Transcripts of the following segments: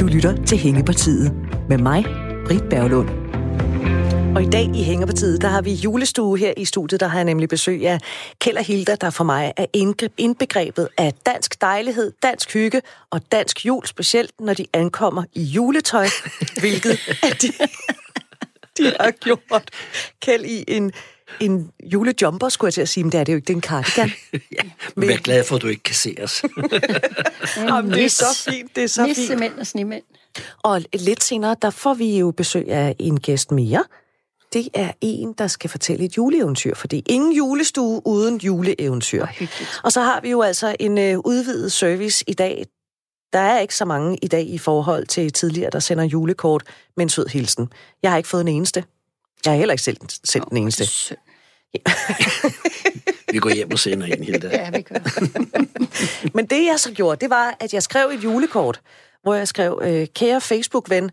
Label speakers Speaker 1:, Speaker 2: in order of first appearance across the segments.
Speaker 1: Du lytter til Hængepartiet med mig, Britt Berglund. Og i dag i Hængepartiet, der har vi julestue her i studiet. Der har jeg nemlig besøg af Kjeld og Hilda, der for mig er indbegrebet af dansk dejlighed, dansk hygge og dansk jul, specielt når de ankommer i juletøj, hvilket er de, de har gjort. Kjeld i en en julejumper, skulle jeg til at sige, men det er det jo ikke, det er en cardigan.
Speaker 2: ja, men jeg er glad for, at du ikke kan se os.
Speaker 1: Jamen, det er så fint, det er så fint.
Speaker 3: Nissemænd og snimænd.
Speaker 1: Og lidt senere, der får vi jo besøg af en gæst mere. Det er en, der skal fortælle et juleeventyr, for det er ingen julestue uden juleeventyr. Og så har vi jo altså en øh, udvidet service i dag. Der er ikke så mange i dag i forhold til tidligere, der sender julekort med en sød hilsen. Jeg har ikke fået en eneste. Jeg har heller ikke selv, selv oh, den eneste.
Speaker 2: Ja. vi går hjem og sender en, Hilda.
Speaker 3: Ja, vi gør.
Speaker 1: Men det, jeg så gjorde, det var, at jeg skrev et julekort, hvor jeg skrev, øh, kære Facebook-ven,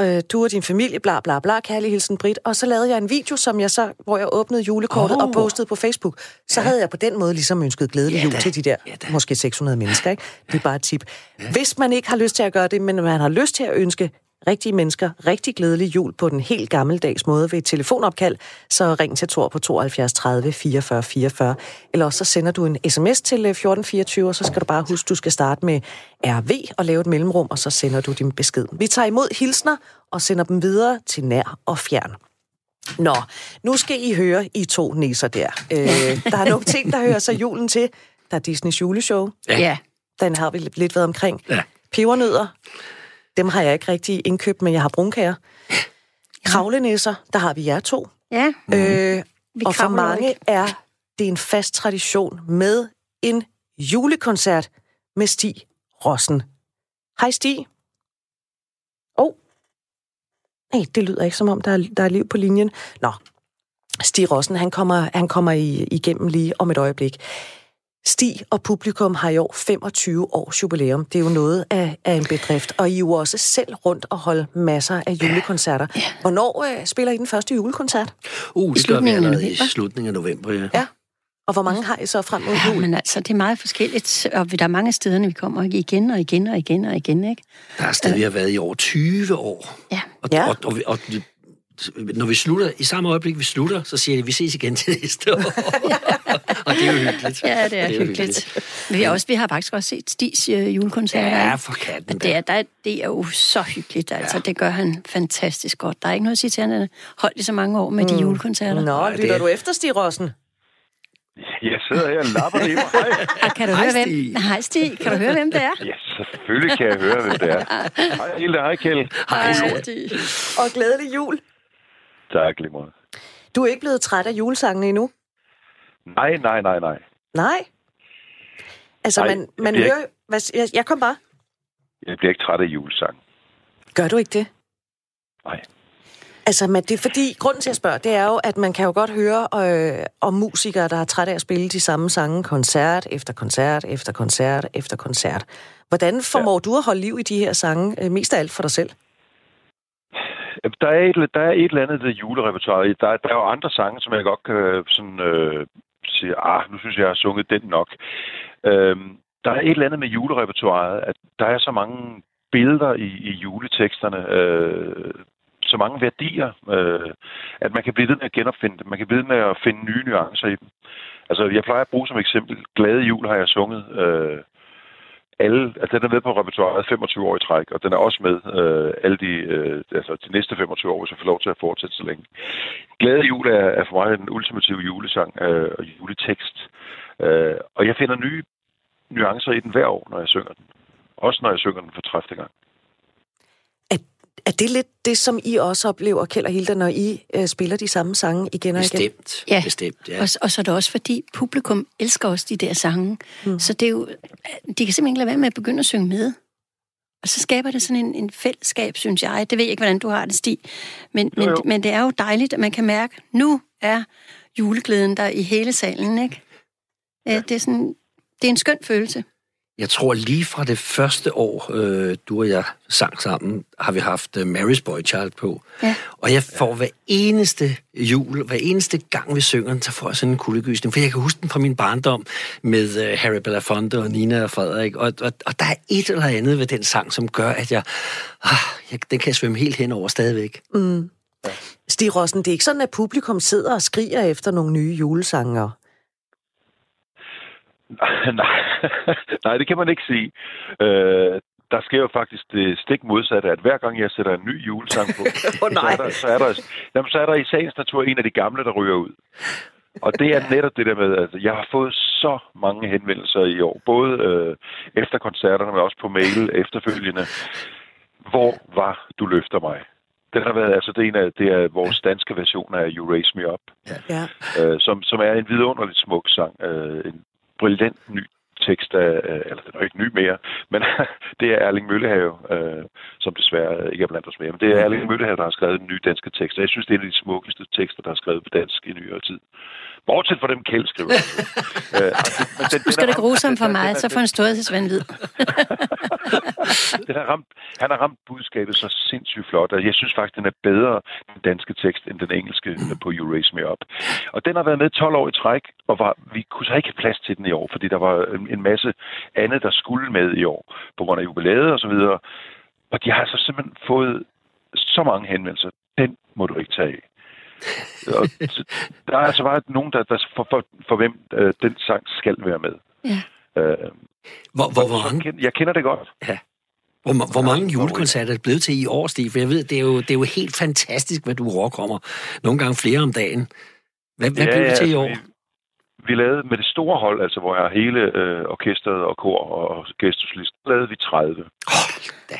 Speaker 1: øh, du og din familie, bla bla bla, kærlig hilsen Brit. Og så lavede jeg en video, som jeg så, hvor jeg åbnede julekortet oh. og postede på Facebook. Så ja. havde jeg på den måde ligesom ønsket glædelig ja, jul til de der ja, måske 600 mennesker. Ikke? Det er bare et tip. Ja. Hvis man ikke har lyst til at gøre det, men man har lyst til at ønske rigtige mennesker rigtig glædelig jul på den helt gammeldags måde ved et telefonopkald, så ring til Tor på 72 30 44 44. Eller også så sender du en sms til 1424, øh, og så skal du bare huske, du skal starte med RV og lave et mellemrum, og så sender du din besked. Vi tager imod hilsner og sender dem videre til nær og fjern. Nå, nu skal I høre I to næser der. Øh, der er nogle ting, der hører sig julen til. Der er Disneys juleshow.
Speaker 3: Ja.
Speaker 1: Den har vi lidt været omkring.
Speaker 2: Ja.
Speaker 1: Pebernødder. Dem har jeg ikke rigtig indkøbt, men jeg har brunkager. Kravlenæsser, der har vi jer to.
Speaker 3: Ja.
Speaker 1: Øh, og for mange ikke. er det en fast tradition med en julekoncert med Stig Rossen. Hej Stig. Åh. Oh. Nej, det lyder ikke som om, der er, der er liv på linjen. Nå, Stig Rossen, han kommer, han kommer i, igennem lige om et øjeblik. Stig og publikum har i år 25 års jubilæum. Det er jo noget af, af en bedrift. Og I er jo også selv rundt og holde masser af julekoncerter. Ja. Hvornår øh, spiller I den første julekoncert?
Speaker 2: Uh, det gør vi allerede i slutningen af november, ja.
Speaker 1: ja. Og hvor mange har I så frem mod
Speaker 3: jul? Ja, men altså, det er meget forskelligt, og der er mange steder, vi kommer igen og igen og igen og igen, ikke?
Speaker 2: Der er steder, vi har været i over 20 år.
Speaker 3: Ja.
Speaker 2: Og, ja. og, og, og, og når vi slutter, i samme øjeblik vi slutter, så siger de, vi ses igen til næste år. og det er jo hyggeligt.
Speaker 3: Ja, det er, det er hyggeligt. hyggeligt. Vi, har også, vi har faktisk også set Stis uh, julekoncerter.
Speaker 2: Ja, for katten.
Speaker 3: Det er, der, det er jo så hyggeligt, altså. Ja. Det gør han fantastisk godt. Der er ikke noget at sige til, at han har holdt i så mange år med mm. de julekoncerter.
Speaker 1: Nå, lytter er... du efter, Stig Rossen?
Speaker 4: Jeg sidder her og lapper det
Speaker 3: mig. Kan du høre, hvem? Hej, Stig. Kan du høre, hvem det er?
Speaker 4: Ja, selvfølgelig kan jeg høre, hvem det er. Hej, Hilde. Hej, Kjeld.
Speaker 3: Hej, Stig.
Speaker 1: Og glædelig jul.
Speaker 4: Tak, lige måde.
Speaker 1: Du er ikke blevet træt af julesangene endnu?
Speaker 4: Nej, nej, nej, nej.
Speaker 1: Nej? Altså, nej, man, man hører... Ikke... Hvad, jeg, jeg kom bare.
Speaker 4: Jeg bliver ikke træt af julesang.
Speaker 1: Gør du ikke det?
Speaker 4: Nej.
Speaker 1: Altså, men det er fordi, grunden til at spørge, det er jo, at man kan jo godt høre øh, om musikere, der er trætte af at spille de samme sange, koncert efter koncert efter koncert efter koncert. Hvordan formår ja. du at holde liv i de her sange, øh, mest af alt for dig selv?
Speaker 4: Der er et, der er et eller andet det julerepertoire. Der, der er jo andre sange, som jeg godt kan øh, sådan, øh, sige, ah, nu synes jeg, jeg har sunget den nok. Øhm, der er et eller andet med julerepertoireet, at der er så mange billeder i, i juleteksterne, øh, så mange værdier, øh, at man kan blive ved med at genopfinde dem. Man kan blive ved med at finde nye nuancer i dem. Altså, jeg plejer at bruge som eksempel, Glade Jul har jeg sunget øh, alle, altså den er med på repertoireet 25 år i træk, og den er også med øh, alle de, øh, altså de næste 25 år, hvis jeg får lov til at fortsætte så længe. Glade jul er, er for mig den ultimative julesang øh, og juletekst. Øh, og jeg finder nye nuancer i den hver år, når jeg synger den. Også når jeg synger den for 30. gang.
Speaker 1: Er det lidt det, som I også oplever, Kjeld og Hilda, når I øh, spiller de samme sange igen og
Speaker 2: igen?
Speaker 1: Bestemt.
Speaker 3: Ja,
Speaker 2: Bestemt, ja.
Speaker 3: Og, og så er det også, fordi publikum elsker også de der sange. Mm. Så det er jo, de kan simpelthen ikke lade være med at begynde at synge med. Og så skaber det sådan en, en fællesskab, synes jeg. Det ved jeg ikke, hvordan du har det, Stig. Men, jo, jo. men, men det er jo dejligt, at man kan mærke, at nu er juleglæden der i hele salen, ikke? Ja. Det, er sådan, det er en skøn følelse.
Speaker 2: Jeg tror lige fra det første år, øh, du og jeg sang sammen, har vi haft uh, Mary's Boy Child på.
Speaker 3: Ja.
Speaker 2: Og jeg får hver eneste jul, hver eneste gang vi synger den, så får jeg sådan en kuldegysning. For jeg kan huske den fra min barndom med uh, Harry Belafonte og Nina og Frederik. Og, og, og der er et eller andet ved den sang, som gør, at jeg, ah, jeg den kan jeg svømme helt hen over stadigvæk.
Speaker 1: Mm. Stig Rossen, det er ikke sådan, at publikum sidder og skriger efter nogle nye julesanger.
Speaker 4: nej, nej, det kan man ikke sige. Øh, der sker jo faktisk det stik modsatte, at hver gang jeg sætter en ny julesang på,
Speaker 1: oh, nej.
Speaker 4: så, er der, så, er der, jamen, så er der i sagens natur en af de gamle, der ryger ud. Og det er netop det der med, at altså, jeg har fået så mange henvendelser i år, både øh, efter koncerterne, men også på mail efterfølgende. Hvor var du løfter mig? Den har været, altså det er, en af, det er vores danske version af You Raise Me Up,
Speaker 1: Ja.
Speaker 4: øh, som, som er en vidunderligt smuk sang. Øh, en brillant ny tekst af, øh, eller den er jo ikke ny mere, men det er Erling Møllehave, øh, som desværre ikke er blandt os mere. Men det er Erling Møllehave, der har skrevet den nye danske tekst. Og jeg synes, det er en af de smukkeste tekster, der er skrevet på dansk i nyere tid. Bortset fra dem, Kjeld skriver. øh, altså, men den,
Speaker 3: Nu skal
Speaker 4: er
Speaker 3: grusomt
Speaker 4: ramt-
Speaker 3: for
Speaker 4: den-
Speaker 3: så får en storhedsvandvid.
Speaker 4: den har ramt, han har ramt budskabet så sindssygt flot, og jeg synes faktisk, den er bedre, den danske tekst, end den engelske øh, på You Raise Me Up. Og den har været med 12 år i træk, og var, vi kunne så ikke have plads til den i år, fordi der var en, en masse andet, der skulle med i år, på grund af jubilæet og så videre. Og de har så simpelthen fået så mange henvendelser. Den må du ikke tage af. Og så- der er altså bare nogen, der, der for, for, for hvem øh, den sang skal være med.
Speaker 3: Ja.
Speaker 4: Øh,
Speaker 2: Hvor, hvor, hvor mange,
Speaker 4: jeg kender det godt.
Speaker 2: hvor, hvor mange julekoncerter er det blevet til i år, Stig? For jeg ved, det er, jo, det er jo helt fantastisk, hvad du råkommer. Nogle gange flere om dagen. Hvad, hvad blev det til i år?
Speaker 4: Vi, lavede med det store hold, altså hvor jeg har hele øh, orkestret og kor og gæsteslist, lavede vi 30.
Speaker 2: Hold da.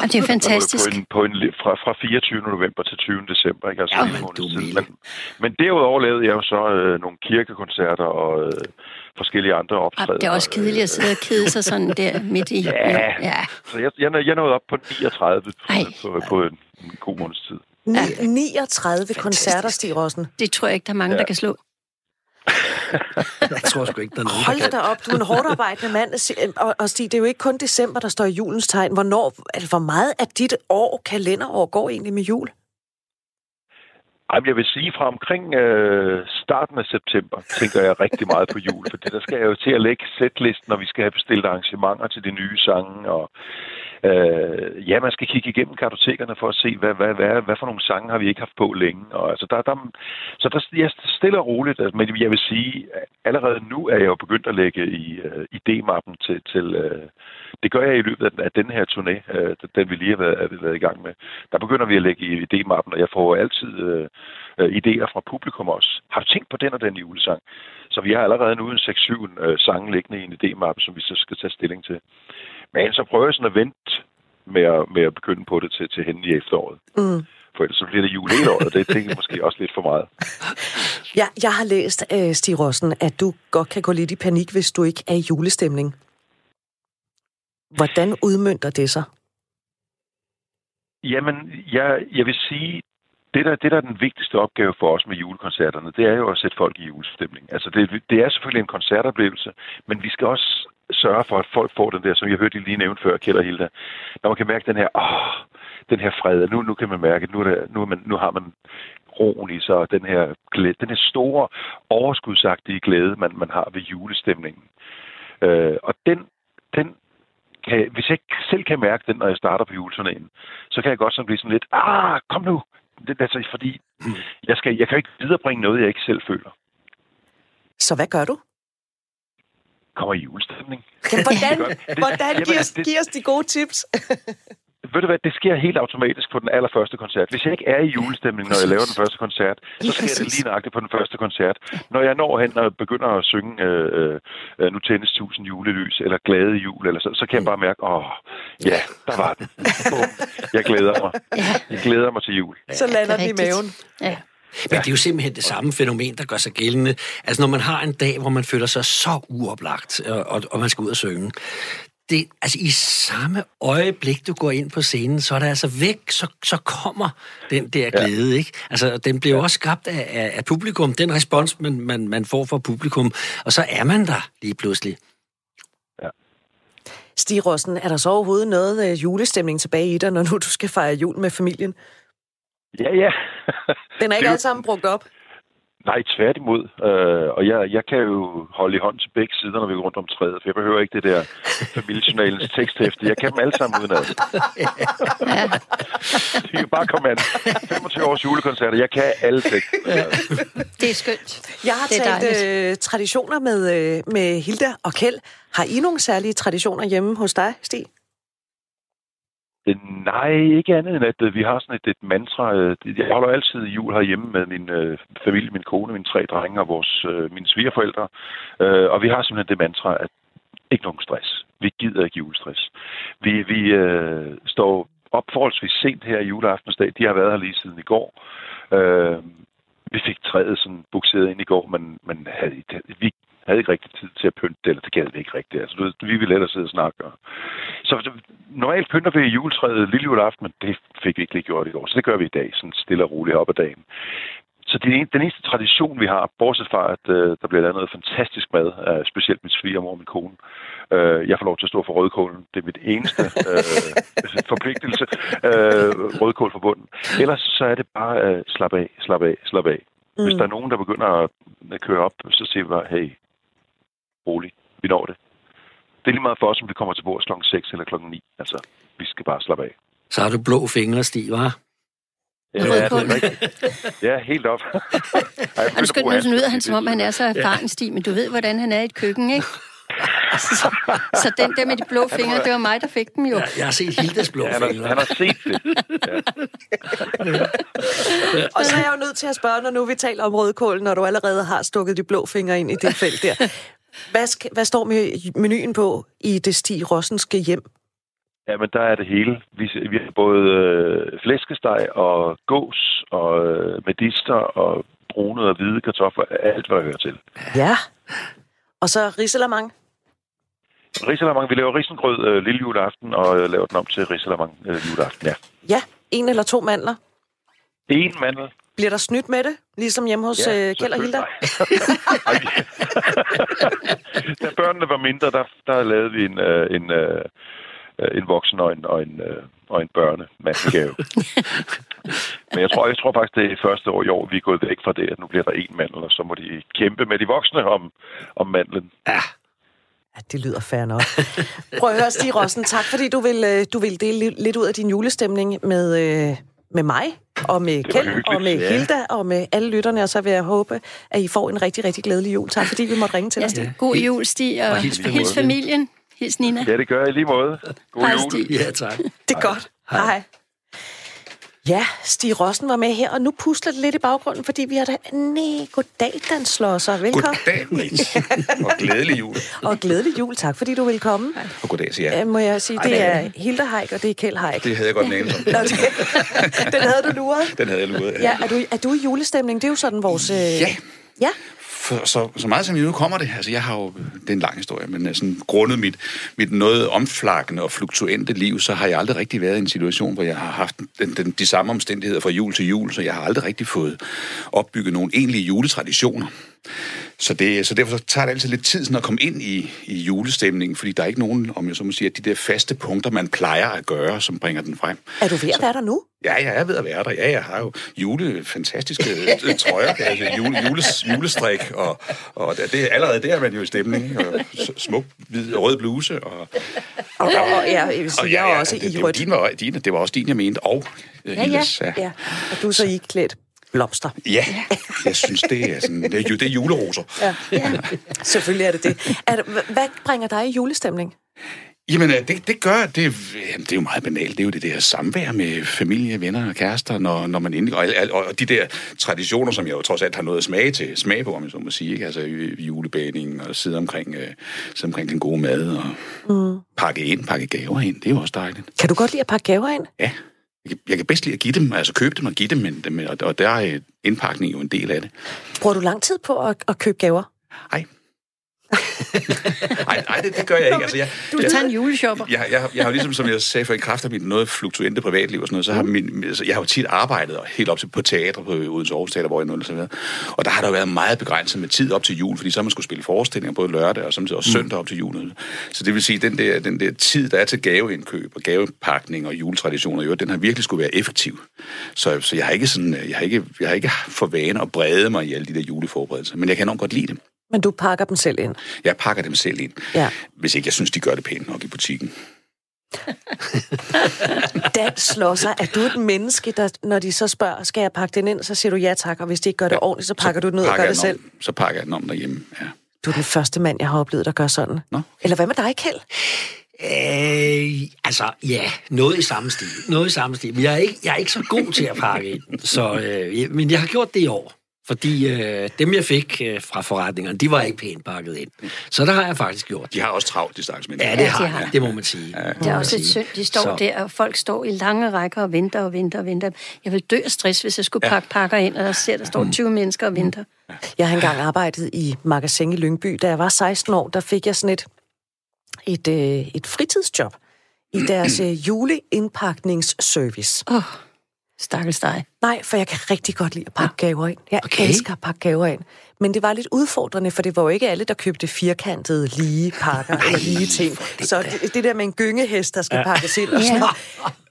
Speaker 3: Og det er fantastisk.
Speaker 4: På en, på en, fra, fra 24. november til 20. december. Ikke? Altså,
Speaker 2: Jamen,
Speaker 4: en måneds
Speaker 2: du
Speaker 4: men, men derudover lavede jeg jo så øh, nogle kirkekoncerter og øh, forskellige andre
Speaker 3: Og
Speaker 4: optrædener.
Speaker 3: det er også kedeligt at sidde og kede sig sådan der midt i.
Speaker 4: Ja.
Speaker 3: ja.
Speaker 4: Så jeg, jeg, jeg nåede op på 39 på,
Speaker 3: Ej.
Speaker 4: på, på en, en god måneds tid.
Speaker 1: Ni- 39 koncerter, Stig Rossen.
Speaker 3: Det tror jeg ikke, der er mange,
Speaker 4: Ja.
Speaker 3: der kan slå.
Speaker 2: Jeg tror sgu ikke, der er nogen,
Speaker 1: Hold da op, du er en hårdt arbejdende mand. Og, og Stig, det er jo ikke kun december, der står i julens tegn. Hvornår, altså, hvor meget af dit år, kalenderår, går egentlig med jul?
Speaker 4: Ej, jeg vil sige, fra omkring øh, starten af september, tænker jeg rigtig meget på jul, fordi der skal jeg jo til at lægge setlisten, når vi skal have bestilt arrangementer til de nye sange, og øh, ja, man skal kigge igennem kartotekerne for at se, hvad, hvad, hvad, hvad for nogle sange har vi ikke haft på længe, og altså, der, der, så der jeg stille og roligt, altså, men jeg vil sige, allerede nu er jeg jo begyndt at lægge i øh, idémappen til, til øh, det gør jeg i løbet af, af den her turné, øh, den vi lige har været, er været i gang med. Der begynder vi at lægge i idémappen, og jeg får altid øh, øh, idéer fra publikum også. Har du tænkt på den og den julesang? Så vi har allerede nu en 6-7 øh, sange liggende i en idémappe, som vi så skal tage stilling til. Men så prøver jeg sådan at vente med at, med at begynde på det til, til hende i efteråret.
Speaker 1: Mm.
Speaker 4: For ellers så bliver det jul hele året, og det, det er måske også lidt for meget.
Speaker 1: Ja, jeg har læst, uh, Stig Rossen, at du godt kan gå lidt i panik, hvis du ikke er i julestemning. Hvordan udmyndter det sig?
Speaker 4: Jamen, jeg, jeg vil sige, det der, det der er den vigtigste opgave for os med julekoncerterne, det er jo at sætte folk i julestemning. Altså, det, det er selvfølgelig en koncertoplevelse, men vi skal også sørge for, at folk får den der, som jeg hørte lige nævnt før, Kjeld og Hilda, når man kan mærke den her, åh, den her fred, nu, nu kan man mærke, nu, er der, nu, er man, nu har man roen i sig, og den her, glæde, den her store, overskudsagtige glæde, man, man har ved julestemningen. Øh, og den, den kan, hvis jeg ikke selv kan mærke den, når jeg starter på juleturnéen, så kan jeg godt sådan blive sådan lidt, ah, kom nu! Det, altså, fordi jeg, skal, jeg kan ikke viderebringe noget, jeg ikke selv føler.
Speaker 1: Så hvad gør du?
Speaker 4: Kommer i julestemning.
Speaker 1: Jamen, hvordan,
Speaker 4: Det-
Speaker 1: hvordan giver, os,
Speaker 4: det-
Speaker 1: giver os de gode tips?
Speaker 4: Ved du hvad, det sker helt automatisk på den allerførste koncert. Hvis jeg ikke er i julestemning, når jeg laver den første koncert, så sker det lige nøjagtigt på den første koncert. Når jeg når hen og begynder at synge øh, øh, Nu tændes tusind julelys, eller Glade jul, eller så, så kan jeg bare mærke, åh, ja, der var den. Bum. Jeg glæder mig. Jeg glæder mig til jul.
Speaker 1: Så lander den i maven.
Speaker 3: Ja.
Speaker 2: Men det er jo simpelthen det samme fænomen, der gør sig gældende. Altså, når man har en dag, hvor man føler sig så uoplagt, og, og, og man skal ud og synge, det, altså i samme øjeblik, du går ind på scenen, så er der altså væk, så, så kommer den der glæde, ja. ikke? Altså, den bliver jo også skabt af, af, af publikum, den respons, man, man, man får fra publikum, og så er man der lige pludselig.
Speaker 4: Ja.
Speaker 1: Stig Rossen, er der så overhovedet noget øh, julestemning tilbage i dig, når nu du skal fejre jul med familien?
Speaker 4: Ja, ja.
Speaker 1: Den er ikke alt sammen brugt op.
Speaker 4: Nej, tværtimod. Øh, og jeg, jeg kan jo holde i hånd til begge sider, når vi går rundt om træet, for jeg behøver ikke det der familiejournalens teksthæfte. Jeg kan dem alle sammen udenad. De kan bare komme an. 25 års julekoncerter, jeg kan alle tekster.
Speaker 3: Det er skønt.
Speaker 1: Jeg har
Speaker 3: Det er
Speaker 1: talt øh, traditioner med, øh, med Hilda og Kjeld. Har I nogle særlige traditioner hjemme hos dig, Stig?
Speaker 4: Øh, nej, ikke andet end, at øh, vi har sådan et, et mantra. Øh, jeg holder altid jul herhjemme med min øh, familie, min kone, mine tre drenge og vores, øh, mine svigerforældre. Øh, og vi har simpelthen det mantra, at ikke nogen stress. Vi gider ikke julestress. Vi, vi øh, står op forholdsvis sent her i juleaftensdag. De har været her lige siden i går. Øh, vi fik træet sådan bukseret ind i går, men, men havde, vi havde ikke rigtig tid til at pynte det, eller det gad vi ikke rigtigt. Altså, du ved, vi ville ellers sidde og snakke. Og... Så normalt pynter vi juletræet lille juleaften, men det fik vi ikke lige gjort i går. Så det gør vi i dag, sådan stille og roligt op ad dagen. Så det er den eneste tradition, vi har, bortset fra, at øh, der bliver lavet noget fantastisk mad, øh, specielt min svigermor og min kone. Øh, jeg får lov til at stå for rødkålen. Det er mit eneste øh, forpligtelse. Øh, rødkål for bunden. Ellers så er det bare øh, slap af, slap af, slap af. Mm. Hvis der er nogen, der begynder at, at køre op, så siger vi bare, hey, rolig, vi når det. Det er lige meget for os, om vi kommer til bords klokken 6 eller klokken 9. Altså, vi skal bare slappe af.
Speaker 2: Så har du blå fingre, Stig, var?
Speaker 4: Ja, det er rigtigt. Ja, helt op. Ej, jeg
Speaker 3: Og
Speaker 4: bruge
Speaker 3: nu sådan ud, at han som om han er så erfaren, Stig, men du ved, hvordan han er i et køkken, ikke? Så, så den der med de blå fingre, det var mig, der fik dem jo.
Speaker 2: Jeg, jeg har set Hildas blå
Speaker 4: Ja, han, har,
Speaker 2: fingre.
Speaker 4: han har set det.
Speaker 1: Og så er jeg jo nødt til at spørge, når nu vi taler om rødkål, når du allerede har stukket de blå fingre ind i det felt der. Hvad, skal, hvad står menuen på i det Stig Rossenske hjem?
Speaker 4: Ja, men der er det hele. Vi, vi har både øh, flæskesteg og gås og øh, medister og brune og hvide kartofler. Alt, hvad der hører til.
Speaker 1: Ja. Og så risalamang.
Speaker 4: Risalamang, vi laver risengrød øh, lille juleaften og øh, laver den om til risalamang øh, juleaften. Ja.
Speaker 1: Ja, en eller to mandler.
Speaker 4: En mandel.
Speaker 1: Bliver der snydt med det, ligesom hjemme hos ja, øh, Kjeld og Hilda?
Speaker 4: Da børnene var mindre, der, der lavede vi en, øh, en, øh, en voksen og en, og en, øh, og en børnemandegave. Men jeg tror, jeg tror faktisk, det er første år i år, vi er gået væk fra det, at nu bliver der en mandel, og så må de kæmpe med de voksne om, om mandlen.
Speaker 2: Ja,
Speaker 1: Ja, det lyder fair nok. Prøv at høre, Stig Rossen, tak fordi du vil, øh, du vil dele li- lidt ud af din julestemning med, øh, med mig, og med Kjeld, og med
Speaker 4: ja.
Speaker 1: Hilda, og med alle lytterne, og så vil jeg håbe, at I får en rigtig, rigtig glædelig jul. Tak fordi vi måtte ringe til
Speaker 3: Ja,
Speaker 1: os.
Speaker 3: god jul, Stig, og,
Speaker 2: Og hils
Speaker 3: hils,
Speaker 2: familien.
Speaker 3: Hils Nina.
Speaker 4: Ja, det gør jeg i lige måde. God
Speaker 3: Hej,
Speaker 4: jul.
Speaker 3: Stig.
Speaker 2: ja tak.
Speaker 1: Det er godt. Hej. Hej. Ja, Stig Rossen var med her, og nu pusler det lidt i baggrunden, fordi vi har da... Nej, goddag, Dan Slosser. Velkommen.
Speaker 5: Goddag, Britt. Og glædelig jul.
Speaker 1: Og glædelig jul. Tak, fordi du vil komme.
Speaker 5: Og goddag, siger
Speaker 1: Ja.
Speaker 5: jeg.
Speaker 1: Må jeg sige, det er Hilda Haik, og det er Kjeld Haik.
Speaker 5: Det havde jeg godt
Speaker 1: det- Den havde du luret.
Speaker 5: Den havde jeg luret.
Speaker 1: Ja, er du, er du i julestemning? Det er jo sådan vores... Øh...
Speaker 5: Ja.
Speaker 1: Ja,
Speaker 5: for, så, så meget som nu kommer det, altså jeg har jo, det er en lang historie, men øh, sådan grundet mit, mit noget omflakkende og fluktuente liv, så har jeg aldrig rigtig været i en situation, hvor jeg har haft den, den, de samme omstændigheder fra jul til jul, så jeg har aldrig rigtig fået opbygget nogle egentlige juletraditioner. Så, det, så derfor så tager det altid lidt tid sådan at komme ind i, i julestemningen, fordi der er ikke nogen, om jeg så må sige, at de der faste punkter, man plejer at gøre, som bringer den frem.
Speaker 1: er du ved at være der nu?
Speaker 5: Ja, jeg er ved at være der. Ja, jeg har jo jule, fantastiske øh, trøjer, sige. Jule, jules, julestrik, og, og det, er allerede der er man jo i stemning. Og smuk, hvid, rød bluse. Og,
Speaker 1: Og, og, og ja, jeg vil sige,
Speaker 5: og
Speaker 1: jeg er også
Speaker 5: det,
Speaker 1: i rødt.
Speaker 5: din, var, din, det var også din, jeg mente, og øh,
Speaker 1: Ja, ja,
Speaker 5: Hildes,
Speaker 1: ja. Og du er så i klædt blomster.
Speaker 5: ja. jeg synes, det er, sådan, det er, det er juleroser.
Speaker 1: Ja, ja. selvfølgelig er det det. Er, hvad bringer dig i julestemning?
Speaker 5: Jamen, øh, det, det gør, det, jamen, det er jo meget banalt. Det er jo det der samvær med familie, venner og kærester, når, når man endelig... Og, og, og de der traditioner, som jeg jo trods alt har noget at smage til, smage på, om jeg så må sige, ikke? Altså øh, julebagning og sidde omkring, øh, sidde omkring den gode mad og mm. pakke ind, pakke gaver ind. Det er jo også dejligt.
Speaker 1: Kan du godt lide at pakke gaver ind?
Speaker 5: Ja, jeg kan, jeg kan bedst lide at give dem, altså købe dem og give dem, men, og, og der er øh, indpakning jo en del af det.
Speaker 1: Bruger du lang tid på at, at købe gaver?
Speaker 5: Ej, Nej, nej det, det gør jeg ikke. Altså, jeg,
Speaker 3: Du
Speaker 5: jeg,
Speaker 3: tager en juleshopper.
Speaker 5: jeg, jeg, jeg har jo ligesom, som jeg sagde for i kraft af mit noget fluktuente privatliv og sådan noget, så har min, altså, jeg har jo tit arbejdet helt op til på teater på Odense Aarhus Teater, hvor jeg nu og så videre. Og der har der jo været meget begrænset med tid op til jul, fordi så har man skulle spille forestillinger både lørdag og samtidig også søndag op til jul. Så det vil sige, den der, den der tid, der er til gaveindkøb og gavepakning og juletraditioner, jo, den har virkelig skulle være effektiv. Så, så jeg har ikke sådan, jeg har ikke, jeg har ikke for vane at brede mig i alle de der juleforberedelser, men jeg kan enormt godt lide dem.
Speaker 1: Men du pakker dem selv ind.
Speaker 5: Jeg pakker dem selv ind,
Speaker 1: Ja.
Speaker 5: hvis ikke jeg synes, de gør det pænt nok i butikken.
Speaker 1: Dan Slosser, er du et menneske, der, når de så spørger, skal jeg pakke den ind, så siger du ja tak, og hvis de ikke gør det ordentligt, så pakker du den ud og gør det selv.
Speaker 5: Om, så pakker jeg den om derhjemme, ja.
Speaker 1: Du er den første mand, jeg har oplevet, der gør sådan.
Speaker 5: Nå.
Speaker 1: Eller hvad med dig, Kjeld?
Speaker 2: Øh, altså, ja, noget i samme stil. Noget i samme stil. Men jeg er ikke, jeg er ikke så god til at pakke ind. Så, øh, men jeg har gjort det i år. Fordi øh, dem, jeg fik øh, fra forretningerne, de var ikke pænt pakket ind. Så der har jeg faktisk gjort.
Speaker 5: De har også travlt, de stakkels mennesker.
Speaker 2: Ja, det
Speaker 3: Ja,
Speaker 2: har
Speaker 3: de har.
Speaker 2: Det må man sige. Ja,
Speaker 3: Det er også lidt synd. De står
Speaker 2: Så-
Speaker 3: der, og folk står i lange rækker og venter og venter og venter. Jeg vil dø af stress, hvis jeg skulle pakke pakker ind, og der ser, der står 20 mennesker og venter.
Speaker 1: Jeg har engang arbejdet i Magasin i Lyngby. Da jeg var 16 år, der fik jeg sådan et, et, øh, et fritidsjob i deres øh, juleindpakningsservice.
Speaker 3: Åh, oh, stakkels dig.
Speaker 1: Nej, for jeg kan rigtig godt lide at pakke gaver ind. Jeg
Speaker 2: Okay.
Speaker 1: elsker at pakke gaver ind. Men det var lidt udfordrende, for det var jo ikke alle, der købte firkantede, lige pakker eller lige ting. Så det, det der med en gyngehest, der skal ja. pakkes ind og sådan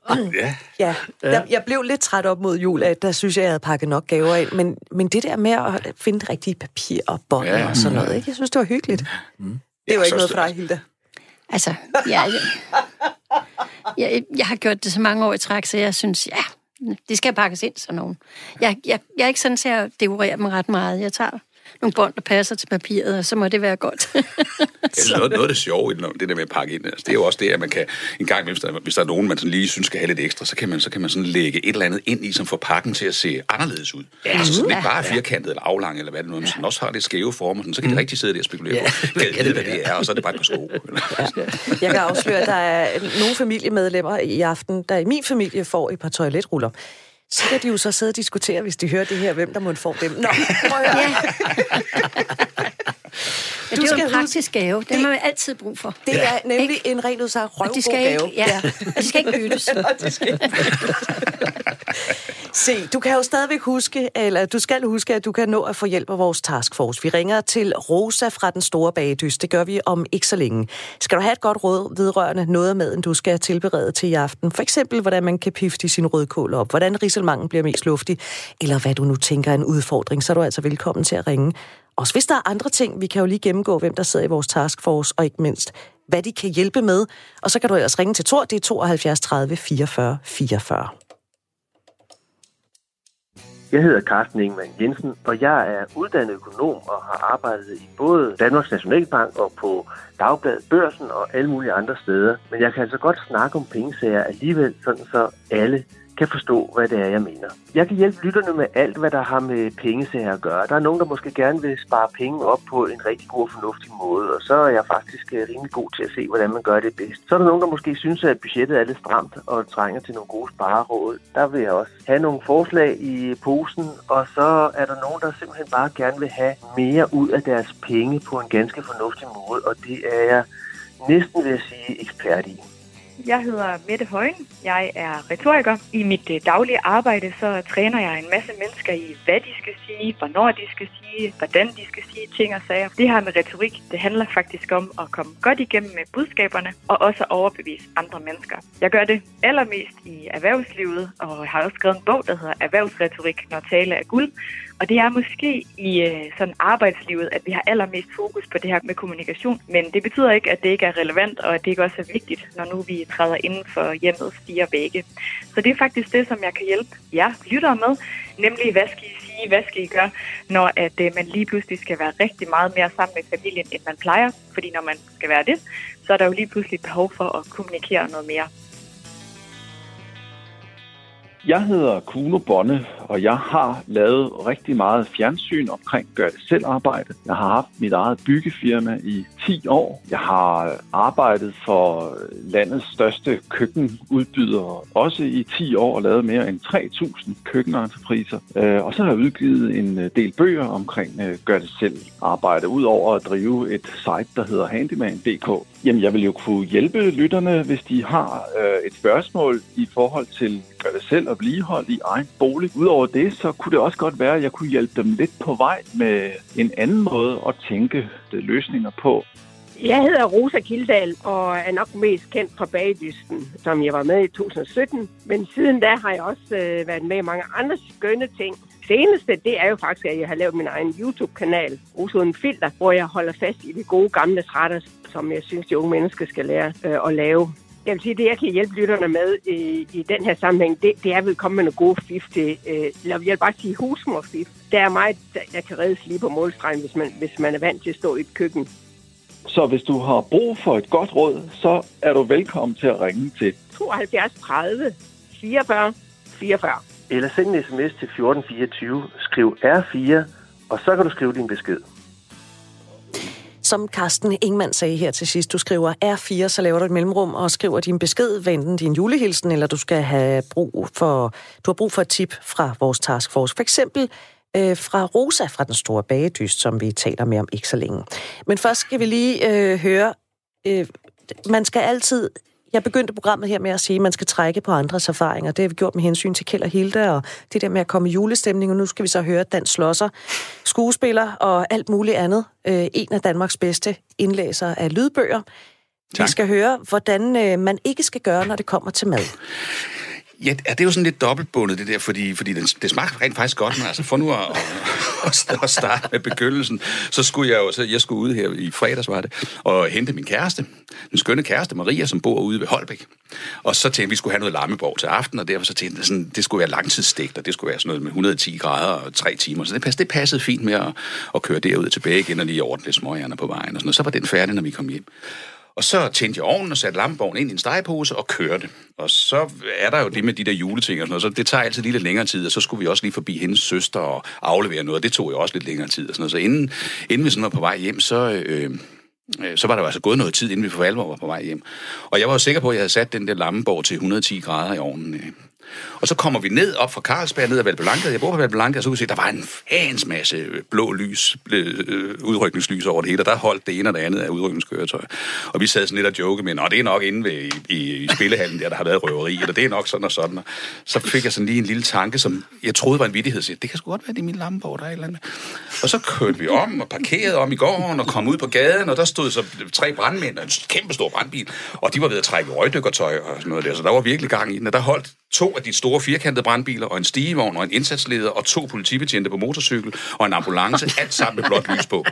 Speaker 1: noget.
Speaker 5: Ja.
Speaker 1: Ja, jeg, jeg blev lidt træt op mod jul, at der synes jeg, jeg havde pakket nok gaver ind. Men, men det der med at finde det rigtige papir og bånd
Speaker 5: Ja,
Speaker 1: ja, og sådan noget, ikke? jeg synes, det var hyggeligt. Mm. Det var
Speaker 5: Ja,
Speaker 1: ikke noget for dig, Hilda.
Speaker 3: Altså, jeg, jeg, jeg, jeg har gjort det så mange år i træk, så jeg synes, ja, det skal pakkes ind sådan nogen. Jeg, jeg, jeg er ikke sådan til at dekorere dem ret meget. Jeg tager nogle bånd, der passer til papiret, og så må det være godt.
Speaker 5: Altså, noget, noget af det sjove i det, det der med at pakke ind, altså, det er jo også det, at man kan en gang hvis der, hvis der er nogen, man sådan lige synes skal have lidt ekstra, så kan man, så kan man sådan lægge et eller andet ind i, som får pakken til at se anderledes ud. Ja. Altså, så den ikke bare er firkantet eller aflang, eller hvad det nu er, men sådan også har lidt skæve former, sådan, så kan de rigtig sidde der og spekulere
Speaker 2: Ja.
Speaker 5: på, kan jeg vide, hvad det er, og så er det bare et par sko.
Speaker 1: Jeg kan afsløre, at der er nogle familiemedlemmer i aften, der i min familie får et par toiletruller. Så kan de jo så sidde og diskutere, hvis de hører det her, hvem der må få dem. Nå, prøv at høre.
Speaker 3: Men det er
Speaker 1: skal
Speaker 3: jo en
Speaker 1: huske-
Speaker 3: praktisk gave. Den har man altid brug for.
Speaker 1: Det er nemlig en ren ud sig røvgod gave.
Speaker 3: ikke, ja, og de skal ikke byttes.
Speaker 1: Og de skal Se, du kan jo stadigvæk huske, eller du skal huske, at du kan nå at få hjælp af vores taskforce. Vi ringer til Rosa fra den store Bagedyst. Det gør vi om ikke så længe. Skal du have et godt råd vedrørende noget af maden, du skal tilberede til i aften? For eksempel, hvordan man kan pifte sin rødkål op, hvordan riselmangen bliver mest luftig, eller hvad du nu tænker er en udfordring, så er du altså velkommen til at ringe. Også hvis der er andre ting, vi kan jo lige gennemgå, hvem der sidder i vores taskforce, og ikke mindst, hvad de kan hjælpe med. Og så kan du ellers ringe til Tor, det er 72 30 44 44.
Speaker 6: Jeg hedder Carsten Ingemann Jensen, og jeg er uddannet økonom og har arbejdet i både Danmarks Nationalbank og på Dagbladet Børsen og alle mulige andre steder. Men jeg kan altså godt snakke om pengesager alligevel, sådan så alle kan forstå, hvad det er, jeg mener. Jeg kan hjælpe lytterne med alt, hvad der har med pengesager at gøre. Der er nogen, der måske gerne vil spare penge op på en rigtig god og fornuftig måde, og så er jeg faktisk øh, rimelig god til at se, hvordan man gør det bedst. Så er der nogen, der måske synes, at budgettet er lidt stramt og trænger til nogle gode spareråd. Der vil jeg også have nogle forslag i posen, og så er der nogen, der simpelthen bare gerne vil have mere ud af deres penge på en ganske fornuftig måde, og det er jeg næsten, vil jeg sige, ekspert i.
Speaker 7: Jeg hedder Mette Højen. Jeg er retoriker. I mit øh, daglige arbejde så træner jeg en masse mennesker i, hvad de skal sige, hvornår de skal sige, hvordan de skal sige ting og sager. Det her med retorik, det handler faktisk om at komme godt igennem med budskaberne og også at overbevise andre mennesker. Jeg gør det allermest i erhvervslivet og har også skrevet en bog, der hedder Erhvervsretorik, når tale er guld. Og det er måske i øh, sådan arbejdslivet, at vi har allermest fokus på det her med kommunikation. Men det betyder ikke, at det ikke er relevant, og at det ikke også er vigtigt, når nu vi træder inden for hjemmets fire vægge. Så det er faktisk det, som jeg kan hjælpe jer lyttere med. Nemlig, hvad skal I sige, hvad skal I gøre, når at, øh, man lige pludselig skal være rigtig meget mere sammen med familien, end man plejer. Fordi når man skal være det, så er der jo lige pludselig behov for at kommunikere noget mere.
Speaker 8: Jeg hedder Kuno Bonne, og jeg har lavet rigtig meget fjernsyn omkring gør det selv arbejde. Jeg har haft mit eget byggefirma i 10 år. Jeg har arbejdet for landets største køkkenudbyder også i 10 år og lavet mere end 3.000 køkkenentrepriser. Øh, og så har jeg udgivet en øh, del bøger omkring øh, gør det selv arbejde, udover at drive et site, der hedder handyman.dk. Jamen, jeg vil jo kunne hjælpe lytterne, hvis de har øh, et spørgsmål i forhold til gør det selv og vedligehold i egen bolig. Udover det, så kunne det også godt være, at jeg kunne hjælpe dem lidt på vej med en anden måde at tænke øh, løsninger på.
Speaker 9: Jeg hedder Rosa Kildal og er nok mest kendt fra Bagdysten, som jeg var med i 2017. Men siden da har jeg også øh, været med i mange andre skønne ting. Seneste, det er jo faktisk, at jeg har lavet min egen YouTube-kanal, Rosa Filter, hvor jeg holder fast i de gode gamle retter, som jeg synes, de unge mennesker skal lære øh, at lave. Jeg vil sige, det jeg kan hjælpe lytterne med i, i den her sammenhæng, det, det er at komme med nogle gode fif til, øh, jeg vil bare sige husmorfif. Der er meget, der, der kan reddes lige på målstregen, hvis man, hvis man er vant til at stå i et køkken.
Speaker 8: Så hvis du har brug for et godt råd, så er du velkommen til at ringe til
Speaker 9: 72 30 44 44.
Speaker 6: Eller send en sms til 1424, skriv R4, og så kan du skrive din besked.
Speaker 1: Som Carsten Ingman sagde her til sidst, du skriver R4, så laver du et mellemrum og skriver din besked, hvad enten din julehilsen, eller du skal have brug for, du har brug for et tip fra vores taskforce. For eksempel øh, fra Rosa fra den store bagedyst, som vi taler med om ikke så længe. Men først skal vi lige øh, høre, øh, man skal altid jeg begyndte programmet her med at sige, at man skal trække på andres erfaringer. Det har vi gjort med hensyn til Kjeld og Hilde, og det der med at komme i julestemning, og nu skal vi så høre Dan Slosser, skuespiller og alt muligt andet. Øh, en af Danmarks bedste indlæser af lydbøger. Tak. Vi skal høre, hvordan øh, man ikke skal gøre, når det kommer til mad.
Speaker 5: Ja, det er jo sådan lidt dobbeltbundet, det der, fordi, fordi det, det smagte rent faktisk godt, men altså for nu at, at, at starte med begyndelsen, så skulle jeg jo, så jeg skulle ud her i fredags, var det, og hente min kæreste, den skønne kæreste Maria, som bor ude ved Holbæk. Og så tænkte vi, skulle have noget lammeborg til aften, og derfor så tænkte jeg, sådan, det skulle være langtidsstegt, og det skulle være sådan noget med 110 grader og tre timer. Så det passede, det passede fint med at, at køre derud og tilbage igen og lige ordne lidt småhjerner på vejen. Og sådan noget. Så var den færdig, når vi kom hjem. Og så tændte jeg ovnen og satte lampevognen ind i en stegepose og kørte. Og så er der jo det med de der juleting og sådan noget, så det tager altid lige lidt længere tid, og så skulle vi også lige forbi hendes søster og aflevere noget, og det tog jo også lidt længere tid og sådan noget. Så inden, inden vi sådan var på vej hjem, så, øh, øh, så var der jo altså gået noget tid, inden vi for alvor var på vej hjem. Og jeg var jo sikker på, at jeg havde sat den der lammeborg til 110 grader i ovnen. Øh. Og så kommer vi ned op fra Carlsberg, ned ad Valblanca. Jeg bor på Valblanca, og så kunne vi se, at der var en fans masse blå lys, øh, udrykningslys over det hele, og der holdt det ene og det andet af udrykningskøretøj. Og vi sad sådan lidt og joke med, at det er nok inde ved, i, i, spillehallen der, der har været røveri, eller det er nok sådan og sådan. Og så fik jeg sådan lige en lille tanke, som jeg troede var en vittighed. Så det kan sgu godt være, det er min lampeborg, der er et eller andet. Og så kørte vi om og parkerede om i gården og kom ud på gaden, og der stod så tre brandmænd og en kæmpe stor brandbil, og de var ved at trække røgdykkertøj og sådan noget der, så der var virkelig gang i den, og der holdt to af de store firkantede brandbiler, og en stigevogn, og en indsatsleder, og to politibetjente på motorcykel, og en ambulance, alt sammen med blåt lys på.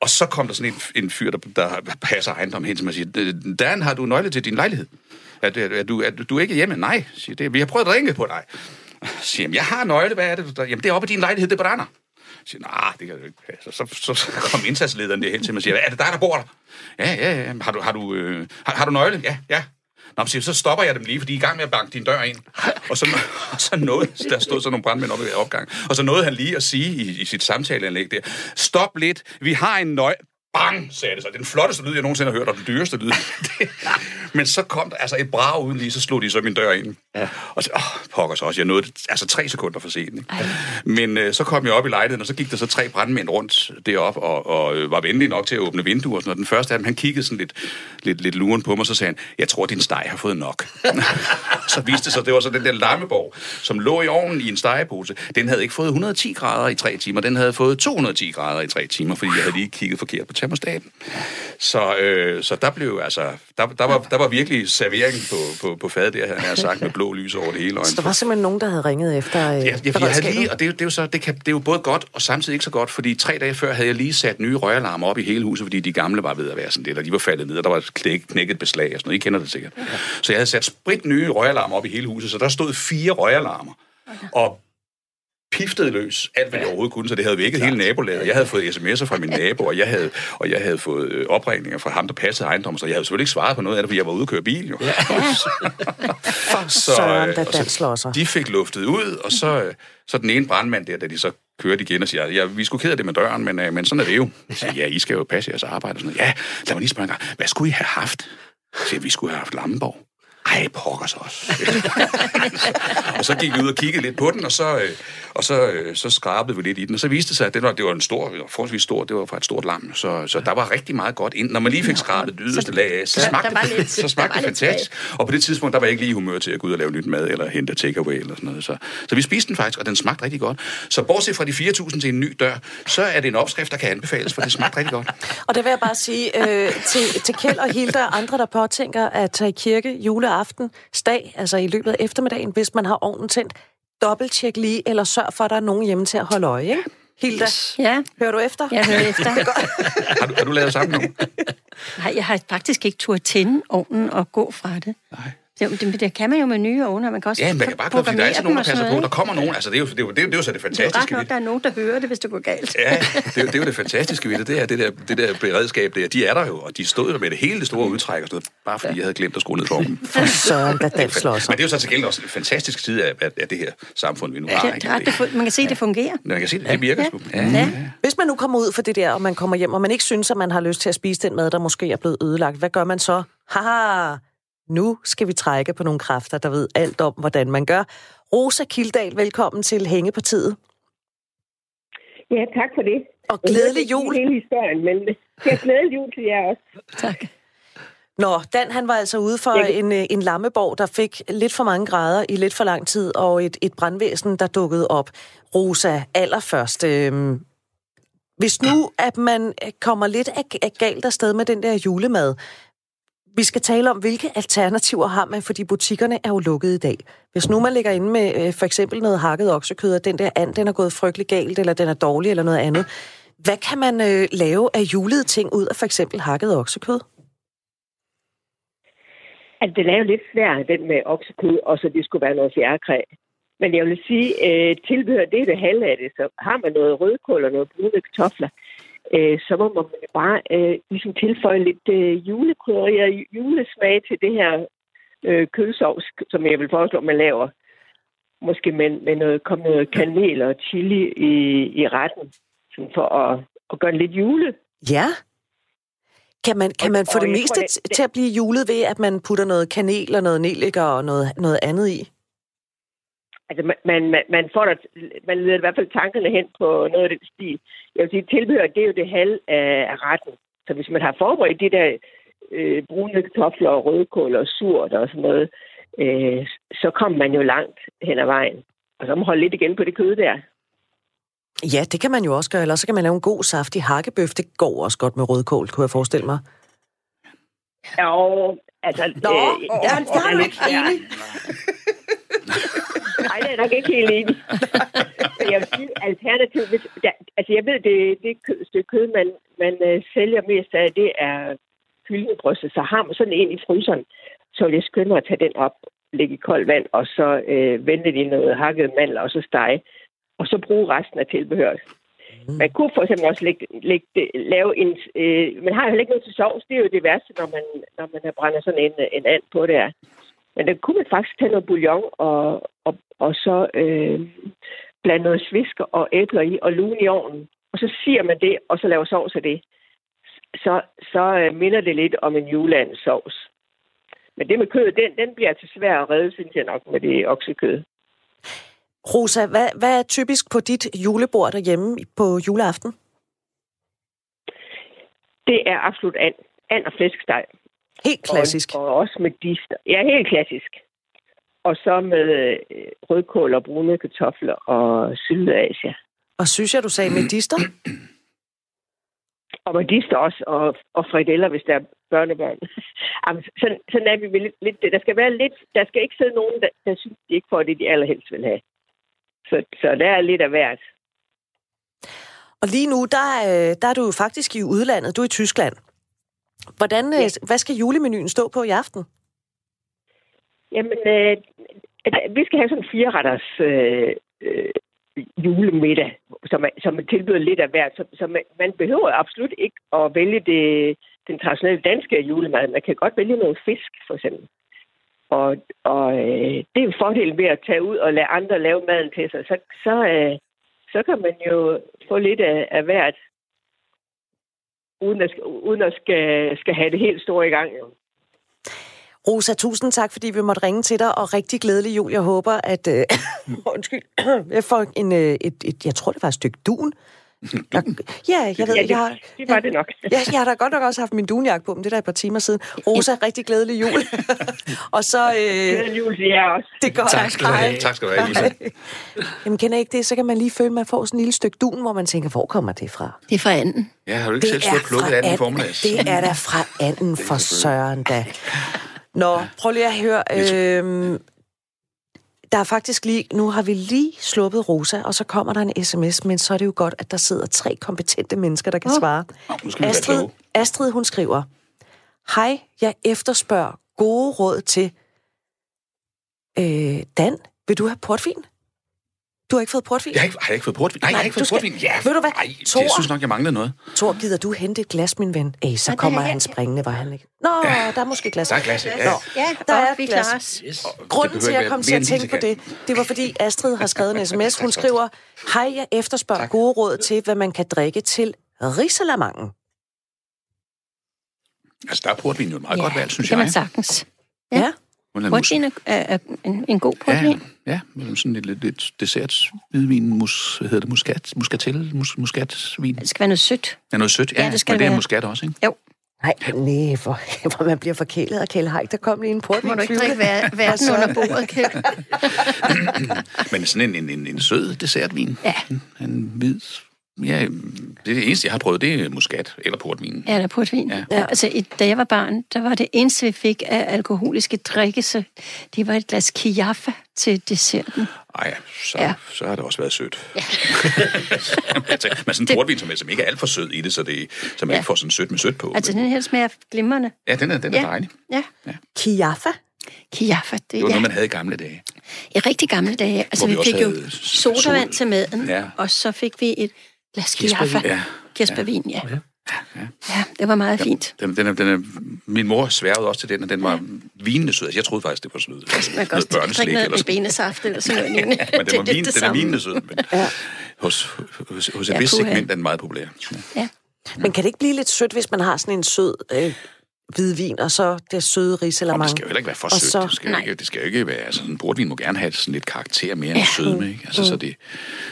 Speaker 5: Og så kom der sådan en, en fyr, der, der passer ejendom hen, som siger, Dan, har du nøgle til din lejlighed? Er, er, er, du, er du ikke hjemme? Nej, siger det. Vi har prøvet at ringe på dig. Siger, jeg har nøgle, hvad er det? Jamen, det er oppe i din lejlighed, det brænder. Jeg siger, nej, det kan du ikke passe. Så, så, så kom indsatslederen hen til mig og siger, er det dig, der bor der? Ja, ja, ja. Har du, har du, øh, har, har du nøgle? Ja, ja. Nå, så, så stopper jeg dem lige, fordi de er i gang med at banke din dør ind. Og så, og så nåede, der stod sådan nogle brandmænd oppe i opgang, og så nåede han lige at sige i, i sit samtaleanlæg der, stop lidt, vi har en nøj... Bang, sagde det så. Det er den flotteste lyd, jeg nogensinde har hørt, og den dyreste lyd. Men så kom der altså et brag uden lige, så slog de så min dør ind. Ja. Og så, åh, pokker så også, jeg nåede det, altså tre sekunder for sent. Ikke? Men øh, så kom jeg op i lejligheden, og så gik der så tre brandmænd rundt derop og, og øh, var venlige nok til at åbne vinduer. Og sådan, og den første af dem, han kiggede sådan lidt, lidt, lidt luren på mig, så sagde han, jeg tror, din steg har fået nok. så viste det sig, det var så den der lammeborg, som lå i ovnen i en stegepose. Den havde ikke fået 110 grader i tre timer, den havde fået 210 grader i tre timer, fordi jeg havde lige kigget forkert på termostaten. Så, øh, så der blev altså, der, der, var, der var virkelig servering på, på, på fadet der, han har sagt, med blå lys over det hele.
Speaker 1: Så der var simpelthen nogen, der havde ringet efter
Speaker 5: øh, Ja, jeg, jeg havde lige, og det, det, er jo så, det, kan, det er jo både godt og samtidig ikke så godt, fordi tre dage før havde jeg lige sat nye røgalarmer op i hele huset, fordi de gamle var ved at være sådan lidt, og de var faldet ned, og der var knækket, knækket beslag og sådan noget. I kender det sikkert. Ja. Så jeg havde sat sprit nye røgalarmer op i hele huset, så der stod fire røgalarmer. Okay. Og piftede løs alt, hvad jeg overhovedet kunne, så det havde vækket hele nabolaget. Jeg havde fået sms'er fra min nabo, og jeg havde, og jeg havde fået øh, opringninger fra ham, der passede ejendommen, så jeg havde selvfølgelig ikke svaret på noget af det, fordi jeg var ude at køre bil, jo. Ja.
Speaker 1: For søren,
Speaker 5: øh, og
Speaker 1: den slår sig.
Speaker 5: de fik luftet ud, og så, øh, så den ene brandmand der, da de så kørte igen og siger, ja, vi skulle kede det med døren, men, øh, men sådan er det jo. Jeg siger, ja, I skal jo passe jeres arbejde og sådan noget. Ja, lad mig lige spørge en gang, hvad skulle I have haft? Jeg siger, vi skulle have haft Lammeborg. Ej, pokker så også. og så gik vi ud og kiggede lidt på den, og så, øh, og så, øh, så skrabede vi lidt i den, og så viste det sig, at det var, det var en stor, forholdsvis stor, det var fra et stort lam, så, så der var rigtig meget godt ind. Når man lige fik skrabet det yderste lag af, så
Speaker 3: der-
Speaker 5: smagte,
Speaker 3: der
Speaker 5: det-
Speaker 3: lidt-
Speaker 5: så
Speaker 3: der
Speaker 5: smagte det fantastisk. Og på det tidspunkt, der var jeg ikke lige i humør til at gå ud og lave nyt mad, eller hente takeaway, eller sådan noget. Så, så vi spiste den faktisk, og den smagte rigtig godt. Så bortset fra de 4.000 til en ny dør, så er det en opskrift, der kan anbefales, for det smagte rigtig godt.
Speaker 1: Og det vil jeg bare sige øh, til, til Kjeld og Hilda og andre, der påtænker at tage i kirke juleaften, dag, altså i løbet af eftermiddagen, hvis man har ovnen tændt, dobbelttjek lige, eller sørg for, at der er nogen hjemme til at holde øje, ikke? Hilda, yes.
Speaker 3: Ja,
Speaker 1: hører du efter?
Speaker 3: jeg hører efter.
Speaker 5: Har du, har du lavet sammen nu?
Speaker 3: Nej, jeg har faktisk ikke turde tænde ovnen og gå fra det.
Speaker 5: Nej.
Speaker 3: Det, det, det kan man jo med nye ovne, og man kan også
Speaker 5: Ja, man kan bare komme, fordi der er altid nogen, der passer på. Der
Speaker 3: Der
Speaker 5: kommer nogen. Altså, det er jo, det er jo, det er jo, det er jo så det
Speaker 3: det er jo
Speaker 5: fantastiske.
Speaker 3: nok, der er nogen, der hører det, hvis det går galt.
Speaker 5: Ja, det er, jo- det er jo det fantastiske ved det, det er det der, det der beredskab der. De er der jo, og de stod jo med det hele det store udtræk og sådan noget, bare fordi jeg havde glemt at skrue ned for dem.
Speaker 1: For søren, den slår sig.
Speaker 5: Men det er jo så til gengæld også en fantastisk side af, af, af det her samfund, vi nu har.
Speaker 3: Det, er ret, det, man kan se, at det fungerer.
Speaker 5: Man kan se, det, det virker sgu. Ja.
Speaker 3: Ja.
Speaker 1: Hvis man nu kommer ud for det der, og man kommer hjem, og man ikke synes, at man har lyst til at spise den mad, der måske er blevet ødelagt, hvad gør man så? Haha, nu skal vi trække på nogle kræfter, der ved alt om, hvordan man gør. Rosa Kildal, velkommen til Hængepartiet.
Speaker 9: Ja, tak for det.
Speaker 1: Og glædelig jul.
Speaker 9: Jeg hele historien, men det er glædelig jul til jer også.
Speaker 3: Tak.
Speaker 1: Nå, Dan han var altså ude for
Speaker 9: Jeg-
Speaker 1: en, øh, en lammeborg, der fik lidt for mange grader i lidt for lang tid, og et, et brandvæsen, der dukkede op. Rosa, allerførst, øh, hvis nu, at man øh, kommer lidt af, af galt afsted med den der julemad, vi skal tale om, hvilke alternativer har man, fordi butikkerne er jo lukket i dag. Hvis nu man ligger inde med øh, for eksempel noget hakket oksekød, og den der and, den er gået frygtelig galt, eller den er dårlig, eller noget andet, hvad kan man øh, lave af julede ting ud af for eksempel hakket oksekød?
Speaker 9: Altså, det er jo lidt svært, den med oksekød, og så det skulle være noget fjerkræ. Men jeg vil sige, øh, tilbehør det er det halve af det. Så har man noget rødkål og noget brune kartofler, øh, så må man bare øh, ligesom tilføje lidt øh, julekrydderier, julesmag til det her øh, kødsovs, som jeg vil foreslå, man laver. Måske med, med noget, kom noget kanel og chili i, i retten, sådan for at, at gøre lidt jule.
Speaker 1: Ja. Kan man, kan
Speaker 9: Og-
Speaker 1: man få
Speaker 9: og
Speaker 1: det meste
Speaker 9: tror, det-
Speaker 1: til at blive julet ved, at man putter noget kanel og noget nelliker og noget, noget andet i?
Speaker 9: Altså, man, man, man- får der, man leder i hvert fald tankerne hen på noget af den stil. Jeg vil sige, tilbehør, det er jo det halv af, retten. Så hvis man har forberedt de der øh, brune kartofler og rødkål og surt og sådan noget, øh, så kommer man jo langt hen ad vejen. Og så må man holde lidt igen på det kød der.
Speaker 1: Ja, det kan man jo også gøre, eller så kan man lave en god saftig hakkebøf. Det går også godt med rødkål, kunne jeg forestille mig.
Speaker 9: Og altså...
Speaker 1: Nå,
Speaker 9: øh,
Speaker 1: ja, jeg er du ikke enig.
Speaker 9: Nej, det er nok ikke helt enig. Men jeg vil sige, alternativ, hvis, ja, altså jeg ved, det, det stykke kød, man, man øh, sælger mest af, det er kyllingebrystet. Så har man sådan en i fryseren, så vil jeg skynde mig at tage den op, lægge i koldt vand, og så øh, vente det i noget hakket mandler, og så stege. Og så bruge resten af tilbehøret. Mm. Man kunne for eksempel også lægge, lægge lave en... Øh, man har jo heller ikke noget til sovs. Det er jo det værste, når man, når man brænder sådan en, en and på det her. Men der kunne man faktisk tage noget bouillon og, og, og så øh, blande noget svisk og æbler i og lune i ovnen. Og så siger man det, og så laver sovs af det. Så, så øh, minder det lidt om en juleandssovs. Men det med kød, den, den bliver altså svær at redde, synes jeg nok, med det oksekød.
Speaker 1: Rosa, hvad, hvad er typisk på dit julebord derhjemme på juleaften?
Speaker 9: Det er absolut and. And og flæskesteg.
Speaker 1: Helt klassisk.
Speaker 9: Og, og også med dister. Ja, helt klassisk. Og så med øh, rødkål og brune kartofler og syltet asia.
Speaker 1: Og synes jeg, du sagde med dister?
Speaker 9: Og med dister også, og, og frikadeller, hvis der er børnebørn. Jamen, sådan, sådan er vi vel lidt, lidt. Der skal være lidt, der skal ikke sidde nogen, der, der synes, de ikke får det, de allerhelst vil have. Så, så der er lidt af hvert.
Speaker 1: Og lige nu, der, øh, der er du jo faktisk i udlandet. Du er i Tyskland. Hvordan, ja. Hvad skal julemenuen stå på i aften?
Speaker 9: Jamen, øh, vi skal have sådan fire retters øh, øh, julemiddag, som, som tilbyder lidt af hvert. Så, så man, man behøver absolut ikke at vælge det, den traditionelle danske julemad. Man kan godt vælge noget fisk, for eksempel. Og, og øh, det er jo fordelen ved at tage ud og lade andre lave maden til sig. Så, så, øh, så kan man jo få lidt af, af hvert, uden at, uden at skal, skal have det helt store i gang. Jo.
Speaker 1: Rosa, tusind tak, fordi vi måtte ringe til dig, og rigtig glædelig jul. Jeg håber, at... Øh, undskyld, jeg får en, øh, et, et, jeg tror, det var et stykke dun. Der, ja, jeg ved,
Speaker 9: Ja, det-
Speaker 1: jeg har,
Speaker 9: det var det nok.
Speaker 1: Ja, jeg har da godt nok også haft min dunjakke på, men det er da et par timer siden. Rosa, rigtig glædelig jul. og så... Øh,
Speaker 9: Glædelig jul til jer også.
Speaker 1: det går
Speaker 5: Tak skal du have. Tak skal du have, Lisa.
Speaker 1: Jamen, kender ikke det? Så kan man lige føle, at man får sådan en lille stykke dun, hvor man tænker, hvor kommer det fra?
Speaker 3: Det er fra anden.
Speaker 5: Ja, har du ikke selv stået plukket af den i formiddags?
Speaker 1: Det er da fra anden for søren da. Nå, prøv lige at høre. Øhm, der er faktisk lige, nu har vi lige sluppet Rosa, og så kommer der en sms, men så er det jo godt, at der sidder tre kompetente mennesker, der kan svare.
Speaker 5: Være
Speaker 1: Astrid. Astrid, hun skriver, Hej, jeg efterspørger gode råd til øh, Dan. Vil du have portvin? Du har ikke fået portvin?
Speaker 5: Jeg har ikke, har jeg ikke fået portvin? Nej, jeg har ikke fået
Speaker 1: skal-
Speaker 5: portvin. Ja,
Speaker 1: Ved du hvad?
Speaker 5: Ej, det,
Speaker 1: Thor-
Speaker 5: jeg synes nok, jeg mangler noget.
Speaker 1: Tor, gider du hente et glas, min ven? Ej, så kommer
Speaker 3: er-
Speaker 1: han springende, var han ikke? Nå, der er måske glas.
Speaker 5: Der er glas, ja.
Speaker 1: Nå,
Speaker 3: Ja,
Speaker 1: der er
Speaker 3: vi
Speaker 1: et glas.
Speaker 2: Yes.
Speaker 1: Grunden til, at jeg kom til at tænke på det, det var fordi Astrid har skrevet en sms. Hun skriver, hej, jeg efterspørger
Speaker 5: Tak.
Speaker 1: gode råd til, hvad man kan drikke til risalamangen.
Speaker 5: Altså, der er portvin jo et meget
Speaker 3: Ja,
Speaker 5: godt valg, synes
Speaker 3: det kan
Speaker 5: jeg.
Speaker 3: man sagtens.
Speaker 1: Ja.
Speaker 3: Ja. Portvin er, er, er en, en god portvin.
Speaker 5: Ja, ja, med sådan lidt, lidt, lidt dessert hvidvin, mus, hvad hedder det, muskat, muskatel, mus, muskatsvin.
Speaker 3: Det skal være noget sødt.
Speaker 5: Ja, noget sødt. Ja,
Speaker 3: Ja, det skal
Speaker 5: men
Speaker 3: det
Speaker 5: er
Speaker 3: være.
Speaker 5: muskat også, ikke?
Speaker 3: Jo,
Speaker 1: Nej, nej, for, for man bliver forkælet af Kjell Haik. Der kom lige en portvin.
Speaker 3: må du ikke drikke ver- verden under bordet, Kjeld.
Speaker 5: Men sådan en, en, en, en sød dessertvin.
Speaker 3: Ja.
Speaker 5: En hvid... Ja, det, er det eneste, jeg har prøvet, det er muskat eller portvin.
Speaker 3: Ja, der er portvin.
Speaker 5: Ja.
Speaker 3: Ja. Altså, da jeg var barn, der var det eneste, vi fik af alkoholiske drikke, så det var et glas kiaffa til desserten.
Speaker 5: Ej, så,
Speaker 3: Ja.
Speaker 5: ja. så har det også været sødt. Ja. Men sådan en portvin, som, er- som ikke er alt for sød i det, så, det, så man
Speaker 3: Ja.
Speaker 5: ikke får sådan sødt med sødt på.
Speaker 3: Altså,
Speaker 5: Men-
Speaker 3: den her smager glimrende.
Speaker 5: ja, den er, den er
Speaker 3: Ja.
Speaker 5: dejlig.
Speaker 3: Ja,
Speaker 1: Kiaffa.
Speaker 3: kiaffa, det,
Speaker 5: Det var
Speaker 3: ja.
Speaker 5: noget, man havde i gamle dage.
Speaker 3: I rigtig gamle dage. Altså,
Speaker 5: Hvor vi
Speaker 3: vi fik jo sodavand
Speaker 5: sol.
Speaker 3: til maden,
Speaker 5: Ja.
Speaker 3: og så fik vi et glas
Speaker 2: Kirsebærvin.
Speaker 3: kiaffa.
Speaker 5: Ja.
Speaker 3: Kirsebærvin, ja.
Speaker 2: Ja.
Speaker 3: Ja, det var meget fint.
Speaker 5: Den, den er, den er, min mor sværede også til den, og den var vinende sød. Altså, jeg troede faktisk, det var sød.
Speaker 3: Man kan
Speaker 5: Noget børneslik
Speaker 3: drikke noget
Speaker 5: eller sådan.
Speaker 3: benesaft eller sådan noget. lignende.
Speaker 5: Men den, var
Speaker 3: Det er
Speaker 5: vin,
Speaker 3: det
Speaker 5: den er vinende sød, men hos, hos, hos et
Speaker 3: Ja,
Speaker 5: vist segment er den meget populær. Ja.
Speaker 3: Ja.
Speaker 1: Men kan det ikke blive lidt sødt, hvis man har sådan en sød øh, hvidvin, og så det søde
Speaker 5: Og det
Speaker 1: risalamang?
Speaker 5: skal jo heller ikke være for sødt.
Speaker 1: så-
Speaker 5: det, skal
Speaker 3: nej.
Speaker 5: ikke, det skal jo ikke være... Altså, sådan en portvin må gerne have sådan lidt karakter mere end
Speaker 3: Ja.
Speaker 5: sødme, ikke? Altså, så, det,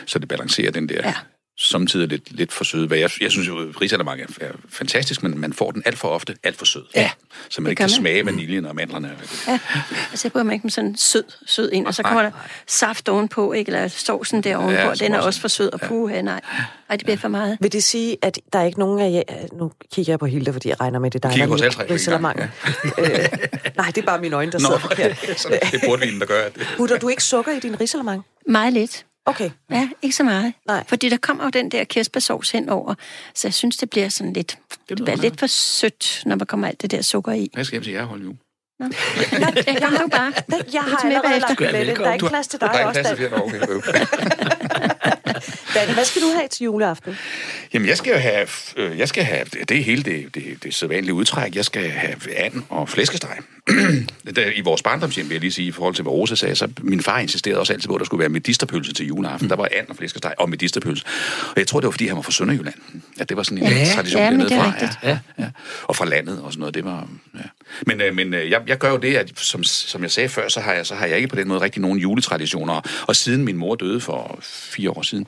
Speaker 5: så det balancerer den der...
Speaker 3: Ja.
Speaker 5: Samtidig lidt, lidt for søde. Jeg, jeg synes jo, at risalamang er, er fantastisk, men man får den alt for ofte alt for sød.
Speaker 3: Ja,
Speaker 5: Så man
Speaker 3: det
Speaker 5: ikke kan
Speaker 3: man.
Speaker 5: smage vaniljen og mandlerne.
Speaker 3: Ja, altså jeg bryder mig ikke med sådan sød, sød ind, og så kommer der saft ovenpå, ikke? eller sovsen der ovenpå,
Speaker 5: Ja,
Speaker 3: ja, den er
Speaker 5: også-
Speaker 3: for sød, og puha, nej. Ej, det bliver for meget.
Speaker 1: Vil det sige, at der er ikke nogen af jer... Nu kigger jeg på Hilda, fordi jeg regner med, det er
Speaker 5: Kigger
Speaker 1: der
Speaker 5: på os
Speaker 1: er
Speaker 5: alle tre
Speaker 1: risalamangen. øh, nej, det er bare mine øjne, der sidder forkert.
Speaker 5: så det er portvinen, der gør at det.
Speaker 1: Putter du ikke sukker i din risalamang?
Speaker 3: Meget lidt.
Speaker 1: Okay.
Speaker 3: Ja, ikke så meget.
Speaker 1: Nej.
Speaker 3: Fordi der kommer jo den der kirsebærsovs henover, så jeg synes, det bliver sådan lidt, det
Speaker 5: lyder
Speaker 3: bliver lidt for sødt, når der kommer alt det der sukker i.
Speaker 5: Jeg skal hjem til jer, hold jul.
Speaker 3: Nå, det gør du bare.
Speaker 1: Jeg har allerede lagt billedet. Der er ikke plads til dig
Speaker 5: Der er
Speaker 1: også,
Speaker 5: plads til
Speaker 1: Dan.
Speaker 5: okay.
Speaker 1: Dan, hvad skal du have til juleaften?
Speaker 5: Jamen, jeg skal have, øh, jeg skal have, det er hele det, det, det sædvanlige udtræk, jeg skal have and og flæskesteg. I vores barndomshjem, vil jeg lige sige, i forhold til, hvad Rosa sagde, så min far insisterede også altid på, at der skulle være medisterpølse til juleaften. Der var and og flæskesteg og medisterpølse. Og jeg tror, det var, fordi han var fra Sønderjylland. At det var sådan en
Speaker 3: Ja,
Speaker 5: tradition
Speaker 3: ja,
Speaker 5: dernede
Speaker 3: er
Speaker 5: fra. Ja, ja, ja. Og fra landet og sådan noget. Det var, ja. Men, øh, men øh, jeg, jeg gør jo det, at som, som jeg sagde før, så har, jeg, så har jeg ikke på den måde rigtig nogen juletraditioner. Og siden min mor døde for fire år siden,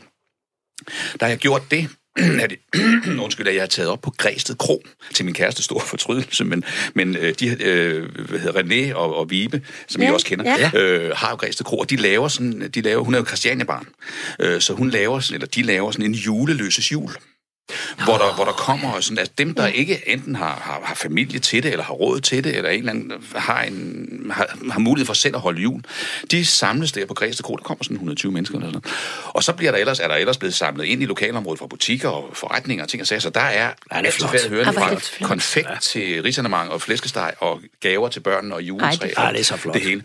Speaker 5: der har jeg gjort det, at, undskyld, at jeg har taget op på Græsted Kro til min kæreste store fortrydelse, men, men øh, de, øh, hvad hedder René og, og Vibe, som ja, I også kender,
Speaker 3: ja.
Speaker 5: øh, har jo Græsted Kro, og de laver sådan, de laver, hun er jo Christiania-barn, øh, så hun laver, sådan- eller de laver sådan en juleløses jul. Hvor der, hvor der kommer sådan, at dem, der ikke enten har, har, har familie til det, eller har råd til det, eller en eller anden, har, en, har, har mulighed for selv at holde jul, de samles der på Græsted Kro. Der kommer sådan 120 mennesker eller sådan Og så bliver der ellers, er der ellers blevet samlet ind i lokalområdet fra butikker og forretninger og ting og sager. Så der er alt færdigt hørende fra konfekt ja. til risanemang og flæskesteg og gaver til børnene og juletræ.
Speaker 3: Ej, det er
Speaker 2: er så flot.
Speaker 5: Det hele.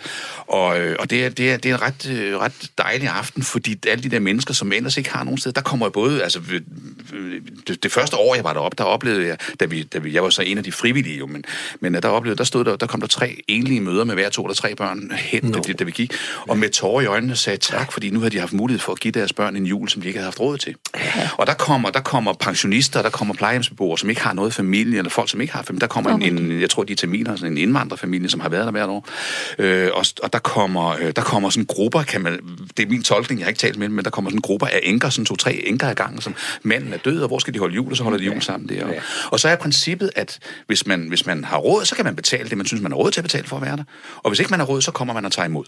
Speaker 5: Og, øh, og det, er, det, er, det er en ret, øh, ret dejlig aften, fordi alle de der mennesker, som ellers ikke har nogen sted, der kommer både, altså det, det første år, jeg var deroppe, der oplevede jeg, da vi, da vi, jeg var så en af de frivillige jo, men, men øh, der oplevede, der stod der, der kom der tre enlige møder med hver to eller tre børn hen, no. da, da, vi gik, og med tårer i øjnene sagde tak, fordi nu havde de haft mulighed for at give deres børn en jul, som de ikke havde haft råd til. Og der kommer, der kommer pensionister, der kommer plejehjemsbeboere, som ikke har noget familie, eller folk, som ikke har familie. Der kommer en, en jeg tror, de er tamiler, sådan en indvandrerfamilie, som har været der hvert år. Øh, og, og der kommer, øh, der kommer sådan grupper, kan man, det er min tolkning, jeg har ikke talt med dem, men der kommer sådan grupper af enker, sådan to-tre enker ad gangen, som manden er død, og hvor skal de holde jul, og så holder de jul sammen der. Og, og så er princippet, at hvis man, hvis man har råd, så kan man betale det, man synes, man har råd til at betale for at være der. Og hvis ikke man har råd, så kommer man og tager imod.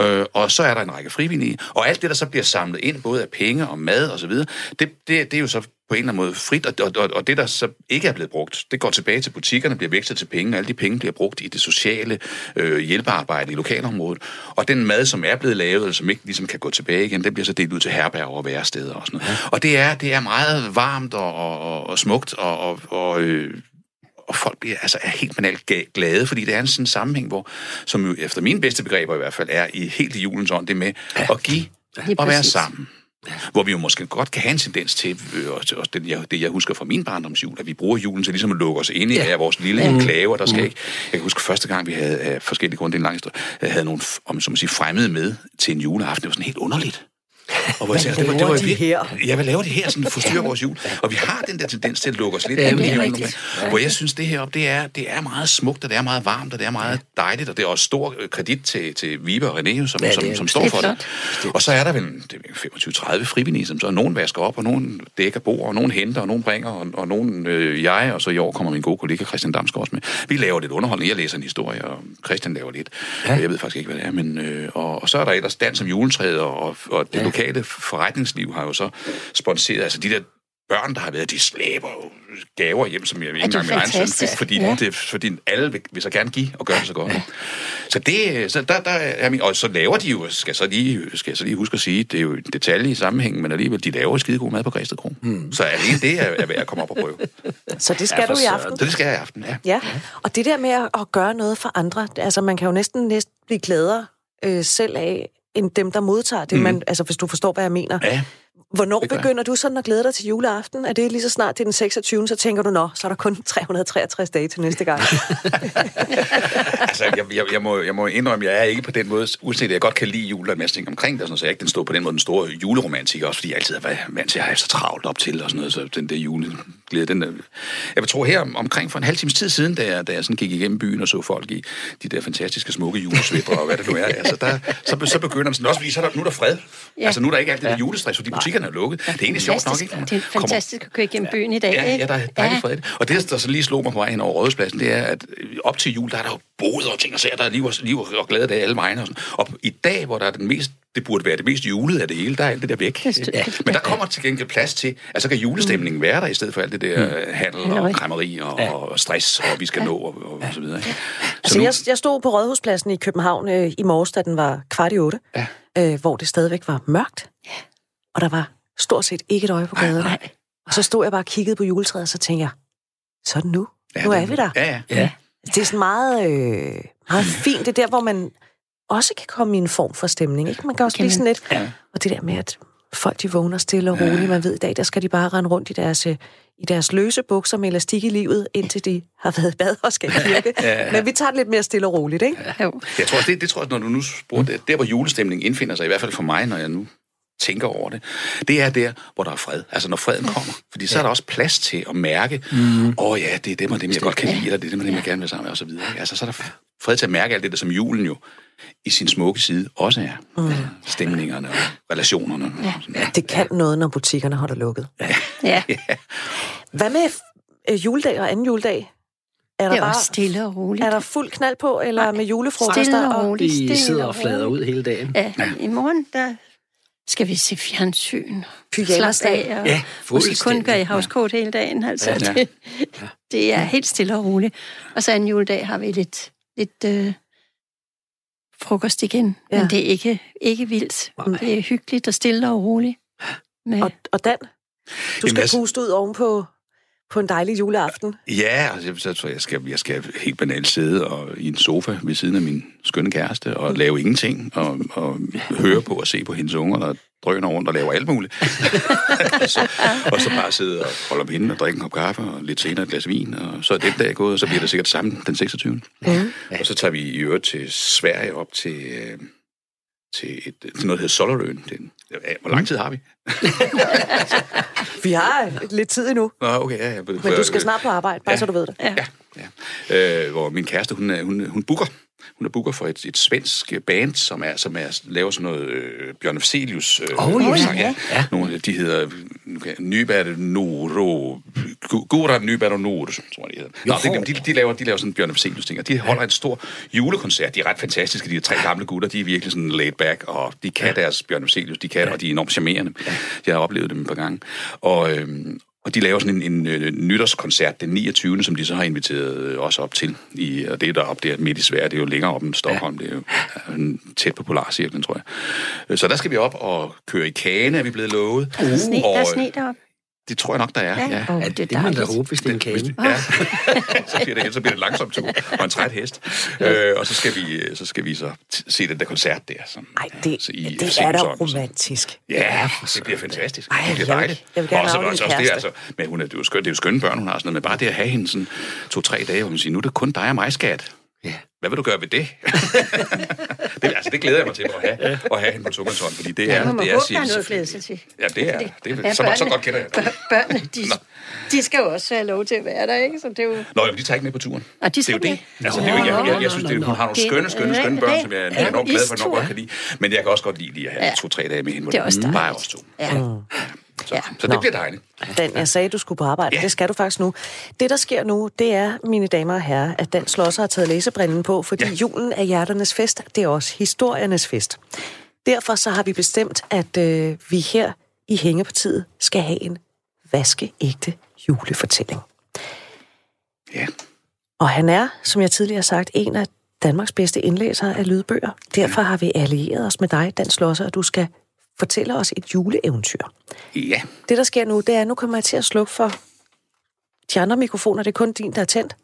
Speaker 5: Øh, og så er der en række frivillige, og alt det, der så bliver samlet ind, både af penge og mad og så videre, det, det, det er jo så på en eller anden måde frit, og, og, og det, der så ikke er blevet brugt, det går tilbage til butikkerne, bliver vekslet til penge, og alle de penge bliver brugt i det sociale øh, hjælpearbejde i lokalområdet. Og den mad, som er blevet lavet, eller som ikke ligesom kan gå tilbage igen, den bliver så delt ud til herberger og væresteder og sådan noget. Og det er, det er meget varmt og, og, og smukt, og, og, og øh, og folk bliver, altså, er helt banalt glade, fordi det er en sådan sammenhæng, hvor, som jo efter mine bedste begreber i hvert fald, er i helt i julens ånd, det med at give
Speaker 3: Lige
Speaker 5: og være
Speaker 3: præcis.
Speaker 5: sammen. Hvor vi jo måske godt kan have en tendens til, øh, og også det jeg, det jeg husker fra min barndomsjul, at vi bruger julen til ligesom at lukke os ind i ja. vores lille enklave, og der skal ikke... Jeg kan huske første gang, vi havde af forskellige grunde, det en lang historie, havde nogle, om så må sige, fremmede med til en juleaften. Det var sådan helt underligt. Og hvor jeg tænkte, det var, det var
Speaker 1: de
Speaker 5: vir-
Speaker 1: her?
Speaker 5: Ja, hvad laver de her, sådan forstyrrer vores jul? Og vi har den der tendens til at lukke os lidt
Speaker 2: Ja,
Speaker 5: ind i julen. Hvor jeg synes, det her op, det er, det er meget smukt, og det er meget varmt, og det er meget dejligt, og det er også stor øh, kredit til, til Vibe og René, som,
Speaker 2: Ja,
Speaker 5: som, som
Speaker 2: det.
Speaker 5: står for det. Og så er der vel det er 25-30 frivillige, som så nogen vasker op, og nogen dækker bord, og nogen henter, og nogen bringer, og, og nogen øh, jeg, og så i år kommer min gode kollega Christian Damsgaard også med. Vi laver lidt underholdning. Jeg læser en historie, og Christian laver lidt. Ja. Jeg ved faktisk ikke, hvad det er, men... Øh, og, og så er der ellers dans om juletræet, og, og, og det ja. Lokale forretningsliv har jo så sponseret, altså de der børn, der har været, de slæber jo gaver hjem, som jeg ikke
Speaker 3: er
Speaker 5: engang min egen søn fik, fordi,
Speaker 3: Ja.
Speaker 5: det, fordi alle vil, vil så gerne give og gøre det så godt. Ja. Så det, så der, der er min, og så laver de jo, skal, så lige, skal jeg så lige huske at sige, det er jo en detalje i sammenhængen, men alligevel, de laver skide god mad på Græsted Kro. Mm. Så alene det er, er værd at komme op og prøve.
Speaker 1: Så det skal
Speaker 2: Ja,
Speaker 1: du i aften.
Speaker 5: Så det skal jeg i aften, ja.
Speaker 1: Ja, og det der med at, at gøre noget for andre, altså man kan jo næsten, næsten blive gladere øh, selv af, end dem, der modtager det, mm. man, altså hvis du forstår, hvad jeg mener.
Speaker 5: Ja,
Speaker 1: Hvornår
Speaker 5: jeg.
Speaker 1: begynder du sådan at glæde dig til juleaften? Er det lige så snart det er den 26. så tænker du, nå, så er der kun 363 dage til næste gang.
Speaker 5: altså, jeg, jeg, jeg, må, jeg må indrømme, jeg er ikke på den måde, uanset at jeg godt kan lide jul og en omkring det, sådan, så jeg ikke den store, på den måde den store juleromantiker, også fordi jeg altid har været vant til at have så travlt op til, og sådan noget, så den der juleglæde, den er, Jeg vil tro her om- omkring for en halv times tid siden, da jeg, da jeg sådan gik igennem byen og så folk i de der fantastiske smukke julesvipper og hvad det nu er, altså der, så, så begynder man sådan, også fordi så er der, nu er der fred. Ja. Altså nu er der ikke alt det der julestress, fordi butikkerne er lukket. Det er egentlig sjovt nok, ikke?
Speaker 3: Det er fantastisk at køre igennem byen i dag,
Speaker 5: Ja,
Speaker 3: ikke?
Speaker 5: ja, der er dejligt fredeligt. Og det, der så lige slog mig på vej hen over Rådhuspladsen, det er, at øh, op til jul, der er der jo boder og ting og sager, der er liv og, liv og glæde der alle vegne. Og, sådan. og i dag, hvor der er den mest det burde være det mest julede af det hele, der er alt det der væk.
Speaker 3: Ja.
Speaker 5: Men der kommer til gengæld plads til, at så kan julestemningen være der, i stedet for alt det der mm. handel
Speaker 3: Halløj.
Speaker 5: og kræmmeri og, og stress, og vi skal nå, og, og, og så videre. ikke?
Speaker 1: Altså,
Speaker 5: nu-
Speaker 1: jeg, jeg stod på Rådhuspladsen i København øh, i morges, da den var kvart i otte,
Speaker 5: Ja.
Speaker 1: øh, hvor det stadigvæk var mørkt. Og der var stort set ikke et øje på gaden.
Speaker 3: Nej.
Speaker 1: Og så stod jeg bare og kiggede på juletræet, og så tænkte jeg, så det nu.
Speaker 5: Ja,
Speaker 1: nu er
Speaker 5: det-
Speaker 1: vi der.
Speaker 5: Ja, ja.
Speaker 2: Ja.
Speaker 1: Det er sådan meget, øh, meget fint. Det er der, hvor man også kan komme i en form for stemning. Ikke? Man kan også
Speaker 3: Kan
Speaker 1: blive sådan lidt...
Speaker 5: Ja.
Speaker 1: Og det der med, at folk de vågner stille og roligt. Man ved, i dag der skal de bare rende rundt i deres, øh, i deres løse bukser med elastik i livet, indtil de har været i bad og skal i kirke. Men vi tager det lidt mere stille og roligt, ikke?
Speaker 3: Jo.
Speaker 5: Jeg tror, det, det tror jeg, når du nu spurgte, det, der hvor julestemningen indfinder sig, i hvert fald for mig, når jeg nu tænker over det, det er der, hvor der er fred. Altså når freden kommer. Fordi så er der også plads til at mærke, åh oh, ja, det er dem og dem, jeg godt kan lide, eller det er dem og dem, jeg gerne vil sammen med, og så videre. Altså så er der fred til at mærke alt det der, som julen jo i sin smukke side også er. Mm. Stemningerne og relationerne. Ja. Og sådan.
Speaker 1: Det kan noget, når butikkerne holder lukket.
Speaker 3: Ja,
Speaker 1: Hvad med øh, juledag og anden juledag? Er der,
Speaker 3: det er også
Speaker 1: bare,
Speaker 3: stille og roligt.
Speaker 1: er der fuld knald på, eller med julefrokoster?
Speaker 3: Stille og
Speaker 1: og-
Speaker 3: roligt.
Speaker 2: De
Speaker 3: stille
Speaker 2: sidder
Speaker 3: og
Speaker 2: flader ud hele dagen.
Speaker 3: Ja, i morgen, der skal vi se fjernsyn, slappe af, og
Speaker 2: Ja,
Speaker 3: måske kun gøre i housecoat hele dagen. Altså,
Speaker 5: Ja.
Speaker 3: ja. det, det er helt stille og roligt. Og så en juledag har vi lidt, lidt øh, frokost igen. Ja.
Speaker 1: Ja.
Speaker 3: Men det er ikke, ikke vildt. Det er hyggeligt og stille og roligt. Med,
Speaker 1: Og, og Dan, du
Speaker 5: Jamen,
Speaker 1: skal
Speaker 5: altså-
Speaker 1: puste ud ovenpå på en dejlig juleaften.
Speaker 5: Ja, altså, jeg, så tror jeg, jeg skal, jeg skal helt banalt sidde og, i en sofa ved siden af min skønne kæreste og lave ingenting og, og høre på og se på hendes unger, der drøner rundt og laver alt muligt. og, så, og så bare sidde og holde om hende og drikke en kop kaffe og lidt senere et glas vin. Og så er den dag gået, og så bliver det sikkert sammen den 26. Mm. Og så tager vi i øvrigt til Sverige op til, øh, til, et, til noget, der hedder Solarøen. Det, er- ja, hvor lang tid har vi?
Speaker 1: Vi har lidt tid endnu,
Speaker 5: Nå, okay, ja, ja.
Speaker 1: men du skal snart på arbejde, bare
Speaker 5: Ja.
Speaker 1: så du ved det.
Speaker 3: ja.
Speaker 5: ja. Øh, hvor min kæreste, hun, hun, hun booker. Hun er booker for et, et svensk band, som er, som er laver sådan noget øh, Bjørn Afzelius. Øh,
Speaker 2: Åh, ja.
Speaker 5: sang,
Speaker 2: Ja.
Speaker 5: ja. Nogle, de hedder okay, Nyberg Noro, Gu- Goran Nyberg Noro, tror jeg, de hedder. Nå, det, dem. de, de, laver, de laver sådan Bjørn Afzelius ting, og de holder en stor julekoncert. De er ret fantastiske, de er tre gamle gutter, de er virkelig sådan laid back, og de kan deres Bjørn Afzelius, de kan, og de er enormt charmerende. Jeg har oplevet dem et par gange. Og, øhm, og de laver sådan en, en, øh, nytårskoncert den 29. som de så har inviteret øh, os op til. I, og det er deroppe der midt i Sverige, det er jo længere op end Stockholm, det er jo tæt på Polarcirklen, tror jeg. Øh, Så der skal vi op og køre i kane, er vi blevet lovet.
Speaker 3: Er der sne, der er
Speaker 5: Og,
Speaker 3: sne deroppe?
Speaker 5: Det tror jeg nok, der er, ja. ja.
Speaker 3: Åh,
Speaker 2: Ja,
Speaker 3: det
Speaker 2: det,
Speaker 3: er
Speaker 2: man da håbe, hvis det er en kane.
Speaker 5: Ja, så bliver det, så bliver det langsomt tur og en træt hest. Øh, og så skal vi så skal vi så se den der koncert der. Som,
Speaker 1: Ej, det,
Speaker 5: så i
Speaker 1: det er da romantisk.
Speaker 5: Ja, det bliver fantastisk.
Speaker 1: Ej,
Speaker 5: det
Speaker 1: jeg
Speaker 5: bliver
Speaker 1: vil-
Speaker 5: dejligt.
Speaker 1: jeg vil gerne
Speaker 5: Og så- også, også det, altså, men hun er, det, er jo skøn, det er jo skønne børn, hun har sådan noget, men bare det at have hende sådan to-tre dage, hvor man siger, nu er det kun dig og mig, skat.
Speaker 2: Ja.
Speaker 5: Hvad vil du gøre ved det? det, altså, det glæder jeg mig til at have, at have hende på tomandshånd, fordi det er,
Speaker 3: må
Speaker 5: det er sin-
Speaker 3: noget glæde sig til.
Speaker 5: Ja, det er, det
Speaker 3: Ja,
Speaker 5: er så, så
Speaker 3: børnene-
Speaker 5: godt kender jeg det.
Speaker 3: Bør- Børnene, de, de skal jo også have lov til at være der, ikke? Så det er jo...
Speaker 5: Nå, jamen, de tager ikke med på turen.
Speaker 3: Og de
Speaker 5: det er jo
Speaker 3: skal
Speaker 5: det. Altså, det er jo, jeg, jeg, jeg synes, det, er- hun har nogle skønne, skønne, skønne børn, som jeg er enormt glad for, at jeg godt kan lide. Men jeg kan også godt lide lige at have
Speaker 3: Ja.
Speaker 5: to-tre dage med hende, hvor
Speaker 3: Det er også
Speaker 5: bare er os to.
Speaker 3: Ja.
Speaker 5: Så,
Speaker 3: Ja.
Speaker 5: så
Speaker 1: Nå.
Speaker 5: det bliver dejligt.
Speaker 1: Dan, jeg sagde, du skulle på arbejde.
Speaker 5: Ja.
Speaker 1: Det skal du faktisk nu. Det, der sker nu, det er, mine damer og herrer, at Dan Slosser har taget læsebrillen på, fordi
Speaker 5: Ja.
Speaker 1: julen er hjerternes fest. Det er også historiernes fest. Derfor så har vi bestemt, at øh, vi her i Hængepartiet skal have en vaskeægte julefortælling.
Speaker 5: Ja.
Speaker 1: Og han er, som jeg tidligere har sagt, en af Danmarks bedste indlæsere af lydbøger. Derfor har vi allieret os med dig, Dan Slosser, og du skal fortælle os et juleeventyr.
Speaker 5: Ja.
Speaker 1: Det, der sker nu, det er, at nu kommer jeg til at slukke for de andre mikrofoner. Det er kun din, der er tændt.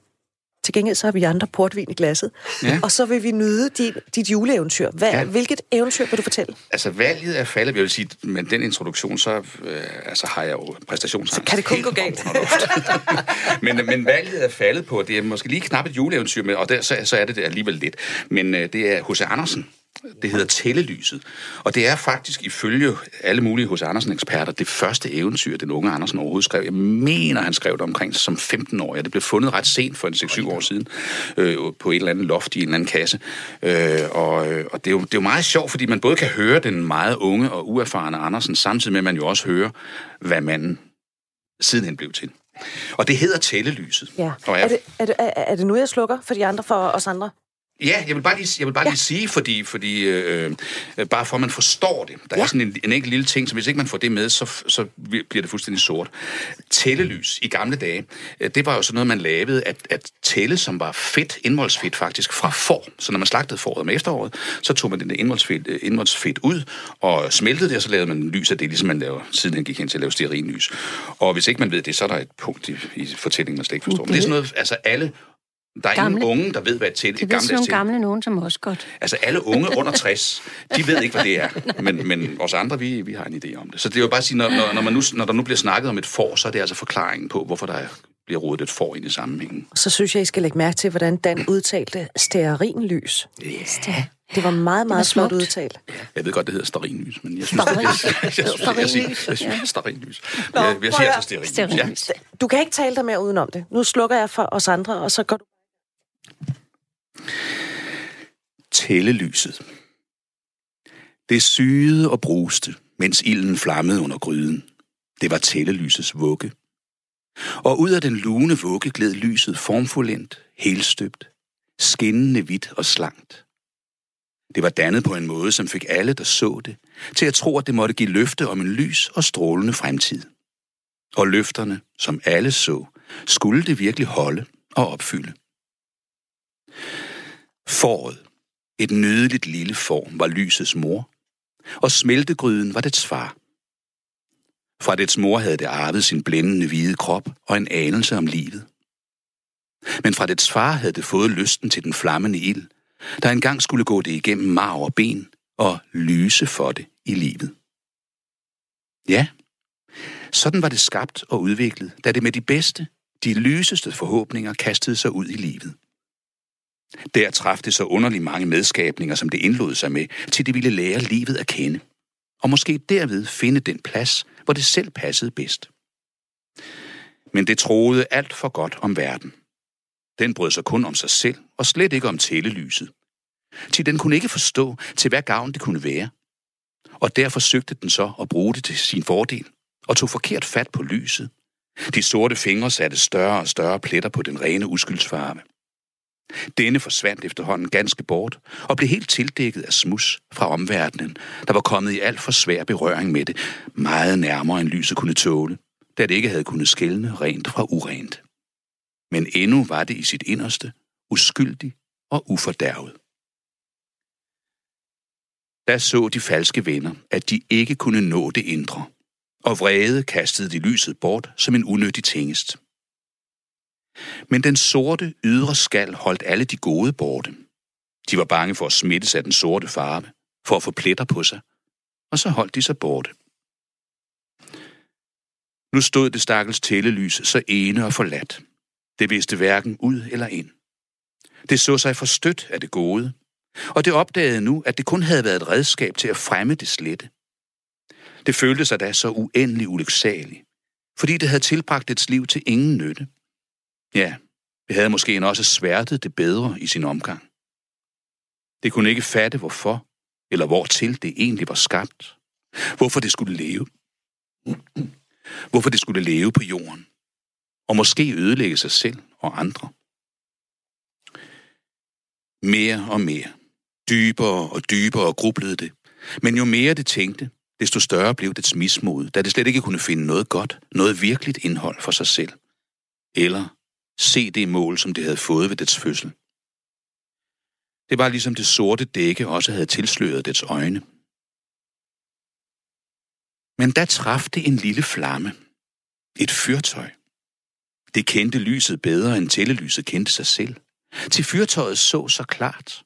Speaker 1: Til gengæld så har vi andre portvin i glasset.
Speaker 5: Ja.
Speaker 1: Og så vil vi nyde dit, dit juleeventyr. Hvad, ja. Hvilket eventyr vil du fortælle?
Speaker 5: Altså, valget er faldet, jeg vil sige, med den introduktion, så øh, altså, har jeg jo præstationsangst.
Speaker 1: Så kan det kun gå galt.
Speaker 5: men, men valget er faldet på, det er måske lige knap et juleeventyr, men, og der, så, så er det, det alligevel lidt. Men øh, det er H.C. Andersen. Det hedder Tællelyset. Og det er faktisk ifølge alle mulige H.C. Andersen-eksperter det første eventyr, den unge Andersen overhovedet skrev. Jeg mener, han skrev det omkring som 15 år. Ja, det blev fundet ret sent for en 6-7 år siden øh, på et eller andet loft i en eller anden kasse. Øh, og øh, og det, er jo, det er jo meget sjovt, fordi man både kan høre den meget unge og uerfarne Andersen, samtidig med at man jo også hører, hvad man sidenhen blev til. Og det hedder Tællelyset.
Speaker 1: Ja.
Speaker 5: Og
Speaker 1: Er, det, er, det, er, er det nu, jeg slukker for de andre, for os andre?
Speaker 5: Ja, jeg vil bare lige, jeg vil bare lige sige, fordi, fordi øh, øh, bare for at man forstår det. Der ja.
Speaker 1: Ja.
Speaker 5: er sådan en, en enkelt lille ting, så hvis ikke man får det med, så, så bliver det fuldstændig sort. Tællelys i gamle dage, øh, det var jo sådan noget, man lavede, at, at tælle, som var fedt, indvoldsfedt faktisk, fra får. Så når man slagtede fåret om efteråret, så tog man den indvoldsfedt, øh, indvoldsfedt ud og smeltede det, og så lavede man lys af det, ligesom man laver, siden han gik hen til at lave stearinlys. Og hvis ikke man ved det, så er der et punkt i, i fortællingen, man slet ikke forstår. Men det er sådan noget, altså alle der er
Speaker 3: Gamle.
Speaker 5: ingen unge, der ved, hvad et
Speaker 3: Det
Speaker 5: et
Speaker 3: ved sådan
Speaker 5: gammeldags
Speaker 3: nogle
Speaker 5: tælle
Speaker 3: gamle nogen som også godt.
Speaker 5: Altså alle unge under 60, de ved ikke, hvad det er. Men, men os andre, vi, vi har en idé om det. Så det er jo bare at sige, når, når, når, man nu, når der nu bliver snakket om et får, så er det altså forklaringen på, hvorfor der bliver rodet et får ind i sammenhængen.
Speaker 1: Så synes jeg, I skal lægge mærke til, hvordan Dan udtalte stearinlys.
Speaker 3: Ja.
Speaker 1: Det var meget, meget
Speaker 3: smukt.
Speaker 1: flot udtalt.
Speaker 5: Jeg ved godt, det hedder starinlys, men jeg synes,
Speaker 1: Stearin-
Speaker 5: jeg, jeg, jeg, siger, altså stearinlys. Ja.
Speaker 1: Du kan ikke tale dig mere udenom det. Nu slukker jeg for os andre, og så går du...
Speaker 5: Tællelyset. Det syede og bruste, mens ilden flammede under gryden. Det var tællelysets vugge. Og ud af den lune vugge gled lyset formfuldendt, helstøbt, skinnende hvidt og slankt. Det var dannet på en måde, som fik alle, der så det, til at tro, at det måtte give løfte om en lys og strålende fremtid. Og løfterne, som alle så, skulle det virkelig holde og opfylde. Foråret, et nydeligt lille form, var lysets mor, og smeltegryden var dets far. Fra dets mor havde det arvet sin blændende hvide krop og en anelse om livet. Men fra dets far havde det fået lysten til den flammende ild, der engang skulle gå det igennem marv og ben og lyse for det i livet. Ja, sådan var det skabt og udviklet, da det med de bedste, de lyseste forhåbninger kastede sig ud i livet. Der træffede det så underligt mange medskabninger, som det indlod sig med, til det ville lære livet at kende. Og måske derved finde den plads, hvor det selv passede bedst. Men det troede alt for godt om verden. Den brød sig kun om sig selv, og slet ikke om tællelyset. Til den kunne ikke forstå, til hvad gavn det kunne være. Og derfor søgte den så at bruge det til sin fordel, og tog forkert fat på lyset. De sorte fingre satte større og større pletter på den rene uskyldsfarve. Denne forsvandt efterhånden ganske bort og blev helt tildækket af smus fra omverdenen, der var kommet i alt for svær berøring med det, meget nærmere end lyset kunne tåle, da det ikke havde kunnet skælne rent fra urent. Men endnu var det i sit inderste uskyldig og ufordærvet. Da så de falske venner, at de ikke kunne nå det indre, og vrede kastede de lyset bort som en unødig tingest. Men den sorte ydre skal holdt alle de gode borte. De var bange for at smittes af den sorte farve, for at få pletter på sig, og så holdt de sig borte. Nu stod det stakkels tællelys så ene og forladt. Det vidste hverken ud eller ind. Det så sig forstødt af det gode, og det opdagede nu, at det kun havde været et redskab til at fremme det slette. Det følte sig da så uendelig ulyksaligt, fordi det havde tilbragt dets liv til ingen nytte. Ja, det havde måske en også sværtet det bedre i sin omgang. Det kunne ikke fatte, hvorfor eller hvortil det egentlig var skabt. Hvorfor det skulle leve. Hvorfor det skulle leve på jorden. Og måske ødelægge sig selv og andre. Mere og mere. Dybere og dybere grublede det. Men jo mere det tænkte, desto større blev dets mismod, da det slet ikke kunne finde noget godt, noget virkeligt indhold for sig selv. Eller se det mål, som det havde fået ved dets fødsel. Det var ligesom det sorte dække også havde tilsløret dets øjne. Men da traf det en lille flamme. Et fyrtøj. Det kendte lyset bedre end tællelyset kendte sig selv. Til fyrtøjet så så klart.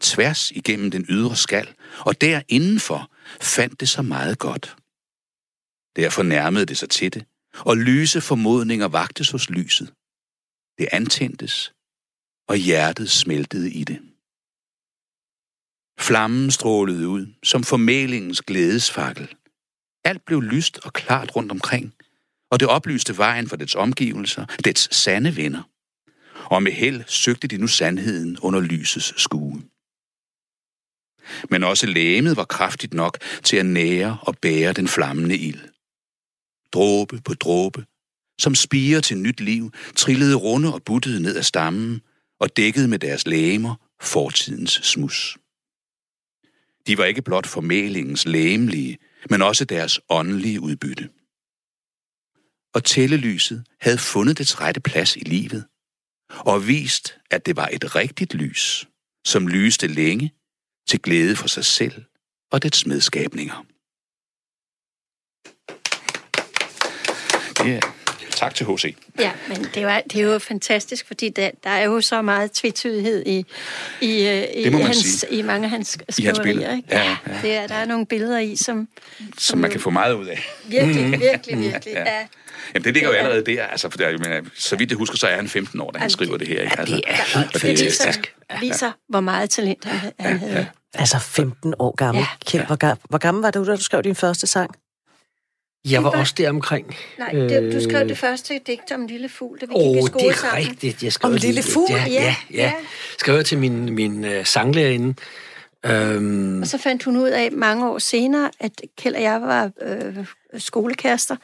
Speaker 5: Tværs igennem den ydre skal, og der indenfor fandt det så meget godt. Derfor nærmede det sig til det, og lyse formodninger vagtes hos lyset. Det antændtes, og hjertet smeltede i det. Flammen strålede ud, som formælingens glædesfakkel. Alt blev lyst og klart rundt omkring, og det oplyste vejen for dets omgivelser, dets sande venner. Og med held søgte de nu sandheden under lysets skue. Men også lægemet var kraftigt nok til at nære og bære den flammende ild. Dråbe på dråbe som spiger til nyt liv, trillede runde og buttede ned ad stammen og dækkede med deres læmer fortidens smus. De var ikke blot formælingens læmelige, men også deres åndelige udbytte. Og tællelyset havde fundet dets rette plads i livet, og vist, at det var et rigtigt lys, som lyste længe til glæde for sig selv og dets medskabninger. Yeah. Tak til H.C.
Speaker 3: Ja, men det, var, det er jo fantastisk, fordi der, der er jo så meget tvetydighed i, i, øh, i, hans, i mange af hans skriverier. Ikke? Ja, ja. Det er, der er nogle billeder i, som...
Speaker 5: Som, som man kan få meget ud af.
Speaker 3: Virkelig, virkelig, virkelig. ja. ja.
Speaker 5: Jamen, det ligger jo allerede der. Altså, for der, men, så vidt jeg husker, så er han 15 år, da han skriver det her. Ikke?
Speaker 3: Altså, det er helt fantastisk. Det viser, hvor meget talent han, han havde. Ja.
Speaker 1: Altså 15 år gammel. Ja. Kjeld, hvor, gammel, hvor gammel var du, da du skrev din første sang?
Speaker 2: Jeg var også der omkring.
Speaker 3: Nej, det, du skrev det første digt om lille fugl, da vi oh, gik i skole
Speaker 2: det er sammen. rigtigt. Jeg skrev
Speaker 1: om lille fugl?
Speaker 2: Ja, ja, ja. ja. Skrev jeg til min, min uh, sanglærerinde.
Speaker 3: Um... Og så fandt hun ud af mange år senere, at Kjeld og jeg var øh, skolekærester.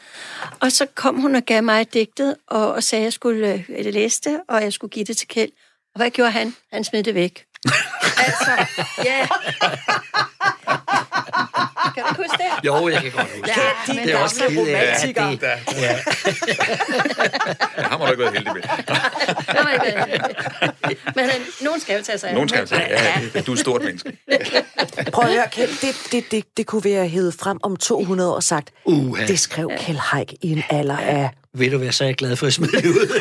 Speaker 3: Og så kom hun og gav mig et digtet, og, og sagde, at jeg skulle øh, læse det, og jeg skulle give det til Kjeld. Og hvad gjorde han? Han smed det væk. altså, ja. Kan du ikke huske det?
Speaker 2: Jo, jeg kan godt huske.
Speaker 3: Ja,
Speaker 1: de
Speaker 3: men
Speaker 2: det er også
Speaker 1: gamle
Speaker 2: skide, ja, det-
Speaker 5: Ja. ja, ham har du ikke været heldig med.
Speaker 3: Det ikke Men øh, nogen skal jo tage sig af
Speaker 5: Nogen skal
Speaker 3: ikke?
Speaker 5: sige, ja, ja, du er et stort menneske.
Speaker 1: Prøv at høre, Kjeld, det, det, det, det kunne være hævet frem om 200 år og sagt,
Speaker 2: Uha.
Speaker 1: det skrev Kjeld Haik i en alder af...
Speaker 2: Ved du hvad, så er jeg glad for at smide det ud.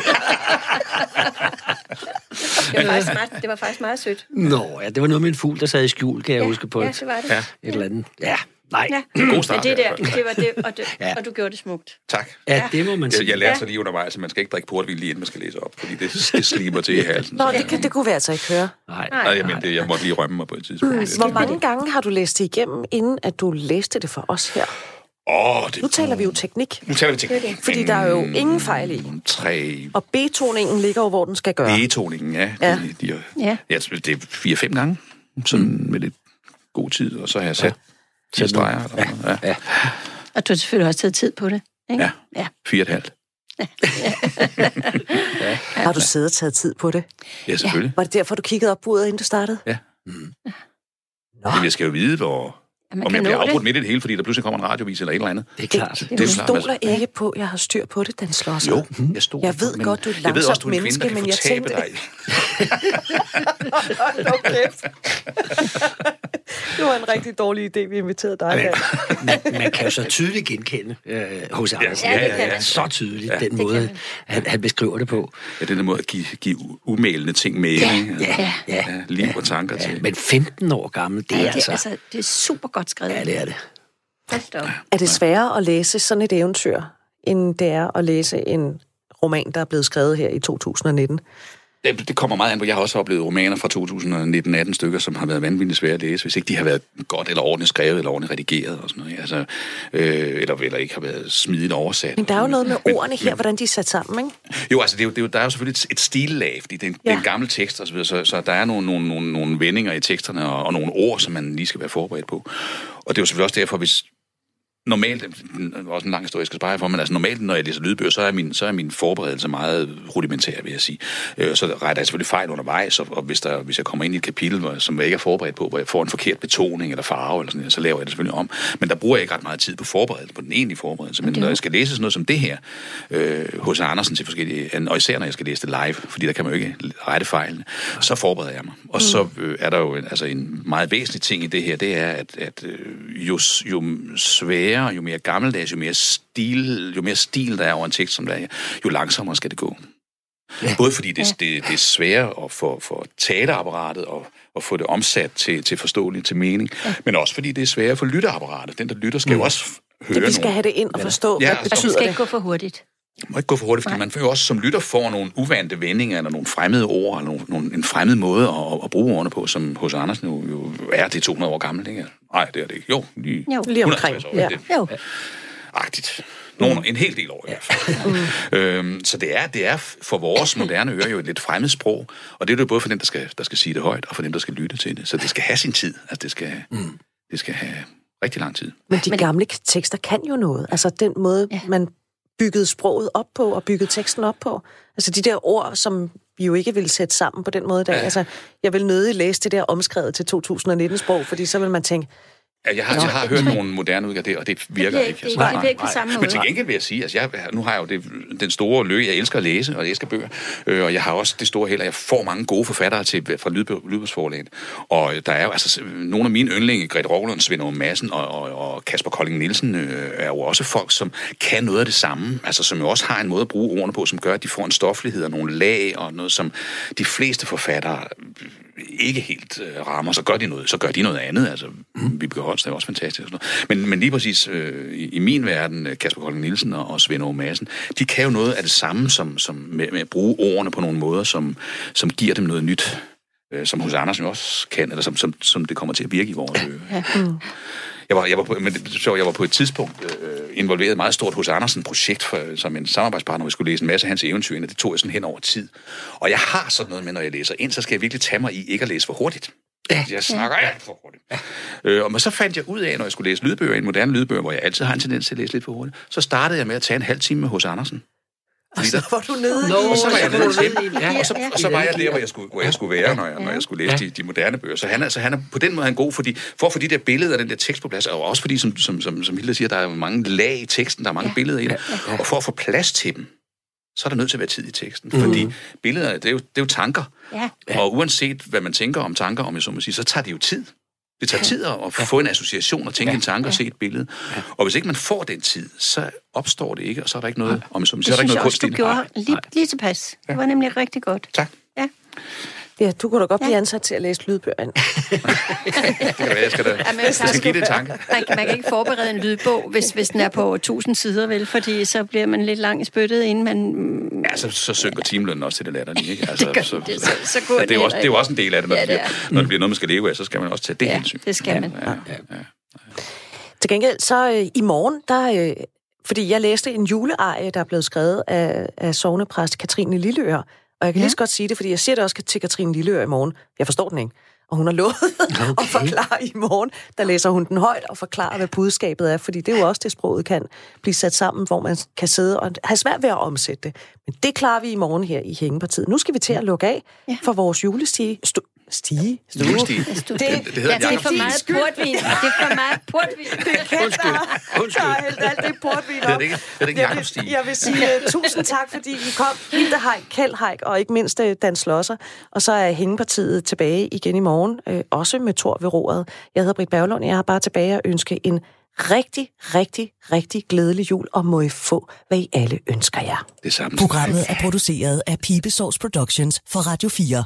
Speaker 3: Det var faktisk meget, det var faktisk meget sødt.
Speaker 2: Nå, ja, det var noget med en fugl, der sad i skjul, kan jeg huske på
Speaker 3: ja,
Speaker 2: et,
Speaker 3: det var det.
Speaker 5: Ja.
Speaker 2: et eller andet. Ja, nej.
Speaker 3: Ja.
Speaker 5: God start,
Speaker 3: Men det der, det var det, og, det,
Speaker 2: Ja.
Speaker 3: og du gjorde det smukt.
Speaker 5: Tak.
Speaker 2: Ja, det må man
Speaker 5: Jeg,
Speaker 2: sige.
Speaker 5: jeg lærte så lige undervejs, at man skal ikke drikke portvin lige inden man skal læse op, fordi det, det slimer til i halsen.
Speaker 1: Nå, det, kan, det kunne vi altså ikke høre.
Speaker 2: Nej,
Speaker 5: Nej, jeg, mener, det, jeg måtte lige rømme mig på et tidspunkt.
Speaker 1: Hvor mange gange har du læst det igennem, inden at du læste det for os her?
Speaker 5: Åh, det,
Speaker 1: Nu taler vi jo teknik,
Speaker 5: nu taler vi til.
Speaker 1: fordi der er jo ingen fejl i.
Speaker 5: Tre
Speaker 1: Og B-toningen ligger jo, hvor den skal gøre.
Speaker 5: B-toningen, ja.
Speaker 1: Ja.
Speaker 5: De, de,
Speaker 3: Ja.
Speaker 5: ja. Det er fire-fem gange, sådan med lidt god tid, og så har jeg sat ja.
Speaker 2: Sat
Speaker 5: streger. Eller, ja. ja.
Speaker 3: Og du har selvfølgelig også taget tid på det. Ikke?
Speaker 5: Ja.
Speaker 3: ja.
Speaker 5: Fire og et halvt.
Speaker 1: Har du siddet og taget tid på det?
Speaker 5: Ja, selvfølgelig.
Speaker 1: Var det derfor, du kiggede op på uret, inden du startede?
Speaker 5: Ja.
Speaker 1: Nå,
Speaker 5: Men jeg skal jo vide, hvor,
Speaker 3: Ja, man
Speaker 5: om
Speaker 3: kan
Speaker 5: jeg bliver
Speaker 3: nå det.
Speaker 5: afbrudt midt i det hele, fordi der pludselig kommer en radiovis eller et eller andet.
Speaker 2: det er klart.
Speaker 5: Det
Speaker 1: du
Speaker 5: er jo klart,
Speaker 1: stoler ikke på, at jeg har styr på det, den slår sig.
Speaker 5: Jo, jeg stod
Speaker 1: Jeg ved godt, du er et
Speaker 5: jeg ved også,
Speaker 1: langsomt
Speaker 5: du er en kvinde,
Speaker 1: menneske,
Speaker 5: kan
Speaker 1: men jeg tænkte-
Speaker 5: dig.
Speaker 1: Det var en rigtig dårlig idé, vi inviterede dig.
Speaker 2: Ja. Man, man kan jo så tydeligt genkende øh, hos Andersen.
Speaker 3: Ja, det kan man.
Speaker 2: Så tydeligt,
Speaker 5: Ja.
Speaker 2: den måde,
Speaker 3: man.
Speaker 2: han, han beskriver det på.
Speaker 5: Ja, den der måde at give, give umælende ting med.
Speaker 2: Ja, ja, ja.
Speaker 5: ja. Liv og tanker
Speaker 2: ja
Speaker 5: til.
Speaker 2: men 15 år gammel, det
Speaker 3: Ja,
Speaker 2: er
Speaker 3: det,
Speaker 2: altså...
Speaker 3: altså, det er super godt skrevet.
Speaker 2: Ja, det er det.
Speaker 1: Er det sværere at læse sådan et eventyr, end det er at læse en roman, der er blevet skrevet her i 2019?
Speaker 5: Det, det kommer meget an på. Jeg har også oplevet romaner fra 2019-18 stykker, som har været vanvittigt svære at læse, hvis ikke de har været godt eller ordentligt skrevet eller ordentligt redigeret og sådan noget. Altså, øh, eller, eller ikke har været smidigt oversat.
Speaker 1: Men der er jo noget med
Speaker 5: Men-
Speaker 1: ordene her, hvordan de er sat sammen, ikke?
Speaker 5: Jo, altså det er jo, det er jo, der er jo selvfølgelig et, et stillag, fordi det er en, ja. det er en gammel tekst, og så, videre, så, så der er nogle, nogle, nogle, nogle vendinger i teksterne og, og nogle ord, som man lige skal være forberedt på. Og det er jo selvfølgelig også derfor, hvis normalt, også en lang historie, jeg skal spare for, men altså normalt, når jeg læser lydbøger, så er min, så er min forberedelse meget rudimentær, vil jeg sige. Øh, så retter jeg selvfølgelig fejl undervejs, og, og hvis, der, hvis jeg kommer ind i et kapitel, hvor, som jeg ikke er forberedt på, hvor jeg får en forkert betoning eller farve, eller sådan så laver jeg det selvfølgelig om. Men der bruger jeg ikke ret meget tid på forberedelse, på den egentlige forberedelse. Men
Speaker 3: er
Speaker 5: når jeg skal læse sådan noget som det her, øh, hos Andersen til forskellige, og især når jeg skal læse det live, fordi der kan man jo ikke rette fejlene, så forbereder jeg mig. Og så øh, er der jo en, altså en meget væsentlig ting i det her, det er, at, at øh, jo, jo sværere, jo mere gammeldags, jo mere stil, jo mere stil der er over en tekst, som der er, jo langsommere skal det gå. Ja. Både fordi det, det, det er sværere at få for taleapparatet og at få det omsat til, til forståeligt, til mening, ja. men også fordi det er sværere for lytteapparatet. Den, der lytter, skal mm. jo også høre
Speaker 1: Det, vi skal
Speaker 5: nogen.
Speaker 1: have det ind og forstå,
Speaker 5: Ja,
Speaker 1: hvad
Speaker 5: altså,
Speaker 3: Og det
Speaker 1: betyder
Speaker 3: skal
Speaker 1: det.
Speaker 3: ikke gå for hurtigt.
Speaker 5: Det må ikke gå for hurtigt, fordi
Speaker 3: Nej.
Speaker 5: man får jo også som lytter får nogle uvante vendinger, eller nogle fremmede ord, eller nogle, nogle, en fremmed måde at, at bruge ordene på, som hos Andersen jo, jo er det 200 år gammelt, ikke? Nej, det er det ikke. Jo, lige,
Speaker 3: Jo.
Speaker 1: Lige omkring,
Speaker 5: 150 år,
Speaker 1: ja.
Speaker 5: det,
Speaker 3: Jo.
Speaker 5: agtigt. Nogle, en hel del år i hvert fald. øhm, så det er, det er for vores moderne ører jo et lidt fremmed sprog, og det er det jo både for dem, der skal, der skal sige det højt, og for dem, der skal lytte til det. Så det skal have sin tid. Altså, det skal, mm. det skal have rigtig lang tid.
Speaker 1: Men de gamle tekster kan jo noget. Altså den måde,
Speaker 3: Ja.
Speaker 1: man byggede sproget op på, og byggede teksten op på. Altså de der ord, som vi jo ikke ville sætte sammen på den måde i dag. Ja. Altså, jeg vil nødig læse det der omskrevet til 2019-sprog, fordi så vil man tænke,
Speaker 5: Ja, jeg har, jeg har hørt nogle moderne udgaver, det, og det virker
Speaker 3: bliver
Speaker 5: ikke.
Speaker 3: ikke- det bliver ikke på samme
Speaker 5: Men
Speaker 3: måde.
Speaker 5: til gengæld vil jeg sige, altså jeg, nu har jeg jo det, den store lykke, jeg elsker at læse, og jeg elsker bøger, øh, og jeg har også det store held, at jeg får mange gode forfattere til, fra Lydbog- Lydbogsforlaget. Og der er jo altså nogle af mine yndlinge, Gret Roglund, Svend Aage Madsen og, og, og Kasper Kolding Nielsen, øh, er jo også folk, som kan noget af det samme, altså som jo også har en måde at bruge ordene på, som gør, at de får en stoflighed og nogle lag, og noget, som de fleste forfattere ikke helt øh, rammer, så gør de noget, så gør de noget andet. Altså, mm. Vibeke Holst er også fantastisk. Og sådan noget. Men, men lige præcis øh, i, i min verden, øh, Kasper Kolding Nielsen og, og Svend Aage Madsen, de kan jo noget af det samme som, som med, med at bruge ordene på nogle måder, som, som giver dem noget nyt, øh, som hos Andersen også kan, eller som, som, som det kommer til at virke i vores ører.
Speaker 3: Ja.
Speaker 5: Jeg var, jeg var, på, men det sjovt, jeg var på et tidspunkt øh, involveret meget stort hos Andersen-projekt for, som en samarbejdspartner, hvor jeg skulle læse en masse af hans eventyr og det tog jeg sådan hen over tid. Og jeg har sådan noget med, når jeg læser ind, så skal jeg virkelig tage mig i ikke at læse for hurtigt. Ja. Jeg snakker alt for hurtigt. Ja. Øh, og men så fandt jeg ud af, når jeg skulle læse lydbøger, en moderne lydbøger, hvor jeg altid har en tendens til at læse lidt for hurtigt, så startede jeg med at tage en halv time med hos Andersen.
Speaker 1: Og så var du nede i...
Speaker 5: Og så var jeg nede
Speaker 2: i- ja.
Speaker 5: og, så, og så var jeg der, hvor jeg skulle, hvor jeg skulle være, når jeg, når jeg skulle læse de, de moderne bøger. Så han, er, så han er på den måde han god, fordi, for at få de der billeder og den der tekst på plads, og også fordi, som, som, som, som Hilda siger, der er mange lag i teksten, der er mange billeder i det, og for at få plads til dem, så er der nødt til at være tid i teksten. Fordi billeder, det er, jo, det er jo tanker.
Speaker 3: Ja.
Speaker 5: Og uanset hvad man tænker om tanker, om jeg så må sige, så tager det jo tid. Det tager tid at at få en association og tænke en tanke og se et billede. Og hvis ikke man får den tid, så opstår det ikke, og så er der ikke noget, om jeg så er der ikke noget kunst i det.
Speaker 3: gjorde lige, lige tilpas. Det var nemlig rigtig godt.
Speaker 5: Tak.
Speaker 3: Ja.
Speaker 1: Ja, du kunne da godt
Speaker 3: Ja.
Speaker 1: blive ansat til at læse lydbøger. ind.
Speaker 5: Det kan være, jeg skal da
Speaker 3: men
Speaker 5: jeg skal give det en tanke.
Speaker 3: Man, kan- man kan ikke forberede en lydbog, hvis, hvis den er på 1000 sider, vel? Fordi så bliver man lidt lang i spyttet, inden man...
Speaker 5: Ja, så, så synker timelønnen også til det latterlige, ikke? Altså,
Speaker 3: Det gør
Speaker 5: så.
Speaker 3: Det- så- så går
Speaker 5: ja, det, er også, det er jo også en del af det, når,
Speaker 3: Ja,
Speaker 5: det,
Speaker 3: det
Speaker 5: bliver, når det bliver noget, man skal leve af, så skal man også tage det
Speaker 3: Ja,
Speaker 5: hensyn.
Speaker 3: det skal man.
Speaker 5: Ja, ja, ja.
Speaker 1: Til gengæld, så øh, i morgen, der... Øh, fordi jeg læste en julearie, der er blevet skrevet af, af sovnepræst Katrine Lilleør. Og jeg kan ja. lige så godt sige det, fordi jeg siger det også til Katrine Lilleør i morgen. Jeg forstår den ikke. Og hun har lovet okay. at forklare i morgen. Der læser hun den højt og forklarer, hvad budskabet er. Fordi det er jo også det, sproget kan blive sat sammen, hvor man kan sidde og have svært ved at omsætte det. Men det klarer vi i morgen her i Hængepartiet. Nu skal vi til at lukke af for vores julestige. Stige? Stue.
Speaker 5: Julestige.
Speaker 3: Det,
Speaker 5: Det, det hedder
Speaker 3: ja, det er for meget portvin. Det er for meget portvin.
Speaker 2: Undskyld. Undskyld.
Speaker 1: Der er hældt alt det portvin op.
Speaker 5: det ikke, hedder det ikke
Speaker 1: Jeg vil,
Speaker 5: Stig?
Speaker 1: jeg vil sige uh, tusind tak, fordi I kom. Hilde Heik, Kjeld Heik og ikke mindst uh, Dan Slosser. Og så er Hængepartiet tilbage igen i morgen, uh, også med Thor ved roret. Jeg hedder Britt Berglund, jeg har bare tilbage at ønske en rigtig, rigtig, rigtig glædelig jul, og må I få, hvad I alle ønsker jer.
Speaker 5: Det samme.
Speaker 10: Programmet er produceret af Pibesovs Productions for Radio 4.